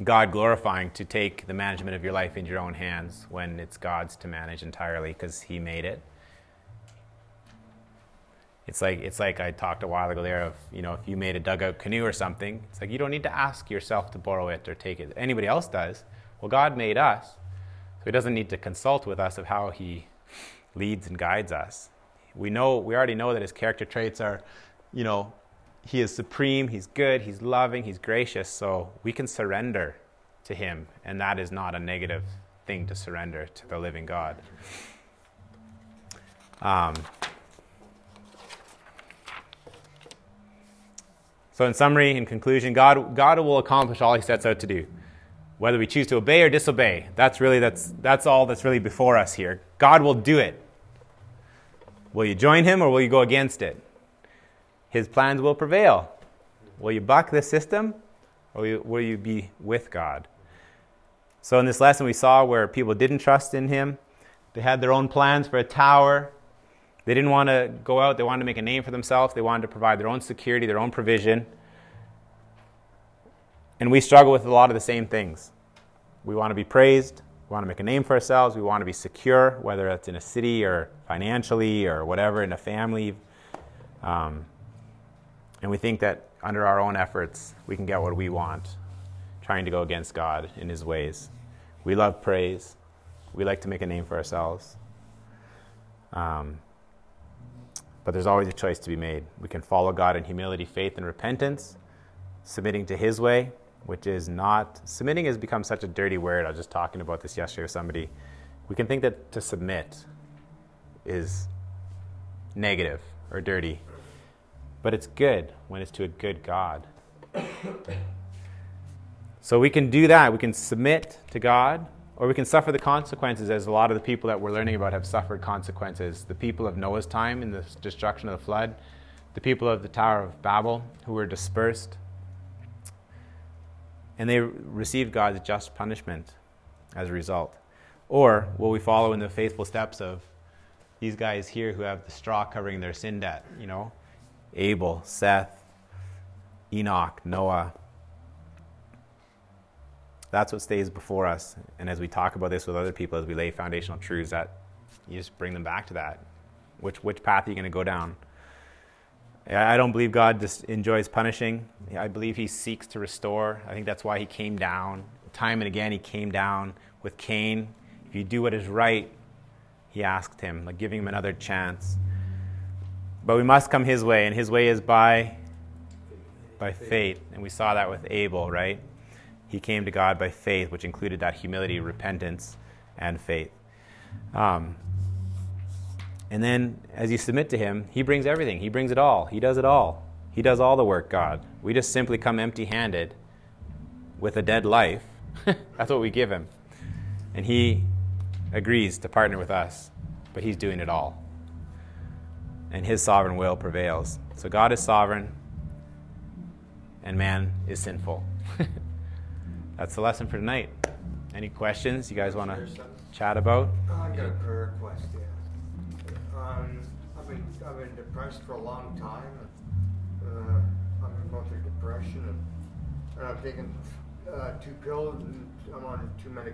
God glorifying to take the management of your life into your own hands when it's God's to manage entirely because He made it. It's like it's like I talked a while ago there of you know if you made a dugout canoe or something, it's like you don't need to ask yourself to borrow it or take it. Anybody else does. Well, God made us, so He doesn't need to consult with us of how He leads and guides us. We know we already know that His character traits are, you know, he is supreme, He's good, He's loving, He's gracious, so we can surrender to Him, and that is not a negative thing to surrender to the living God. Um, so, in summary, in conclusion, God, God will accomplish all He sets out to do. Whether we choose to obey or disobey, that's really that's, that's all that's really before us here. God will do it. Will you join Him or will you go against it? His plans will prevail. Will you buck the system or will you, be with God? So, in this lesson, we saw where people didn't trust in him. They had their own plans for a tower. They didn't want to go out, they wanted to make a name for themselves. They wanted to provide their own security, their own provision. And we struggle with a lot of the same things. We want to be praised, we want to make a name for ourselves, we want to be secure, whether it's in a city or financially or whatever, in a family. Um, and we think that under our own efforts, we can get what we want, trying to go against God in His ways. We love praise. We like to make a name for ourselves. Um, but there's always a choice to be made. We can follow God in humility, faith, and repentance, submitting to His way, which is not. Submitting has become such a dirty word. I was just talking about this yesterday with somebody. We can think that to submit is negative or dirty, but it's good when it's to a good God. so we can do that. We can submit to God or we can suffer the consequences, as a lot of the people that we're learning about have suffered consequences. The people of Noah's time in the destruction of the flood, the people of the Tower of Babel who were dispersed. And they received God's just punishment as a result. Or will we follow in the faithful steps of these guys here who have the straw covering their sin debt? You know, Abel, Seth, Enoch, Noah, that's what stays before us. And as we talk about this with other people, as we lay foundational truths, that you just bring them back to that. Which which path are you going to go down? I don't believe God just enjoys punishing. I believe He seeks to restore. I think that's why He came down time and again. He came down with Cain. If you do what is right, He asked him, like giving him another chance. But we must come His way, and His way is by by faith. And we saw that with Abel, right? he came to God by faith, which included that humility, repentance, and faith. Um, and then as you submit to him, he brings everything. He brings it all. He does it all. He does all the work, God. We just simply come empty handed with a dead life. *laughs* That's what we give him. And he agrees to partner with us, but he's doing it all. And his sovereign will prevails. So God is sovereign, and man is sinful. *laughs* that's the lesson for tonight. Any questions you guys want to chat about? I got a prayer yeah. Um, I've been, I've been depressed for a long time. Uh, been going through depression and, and I'm taking, uh, two pills and I'm on two medications.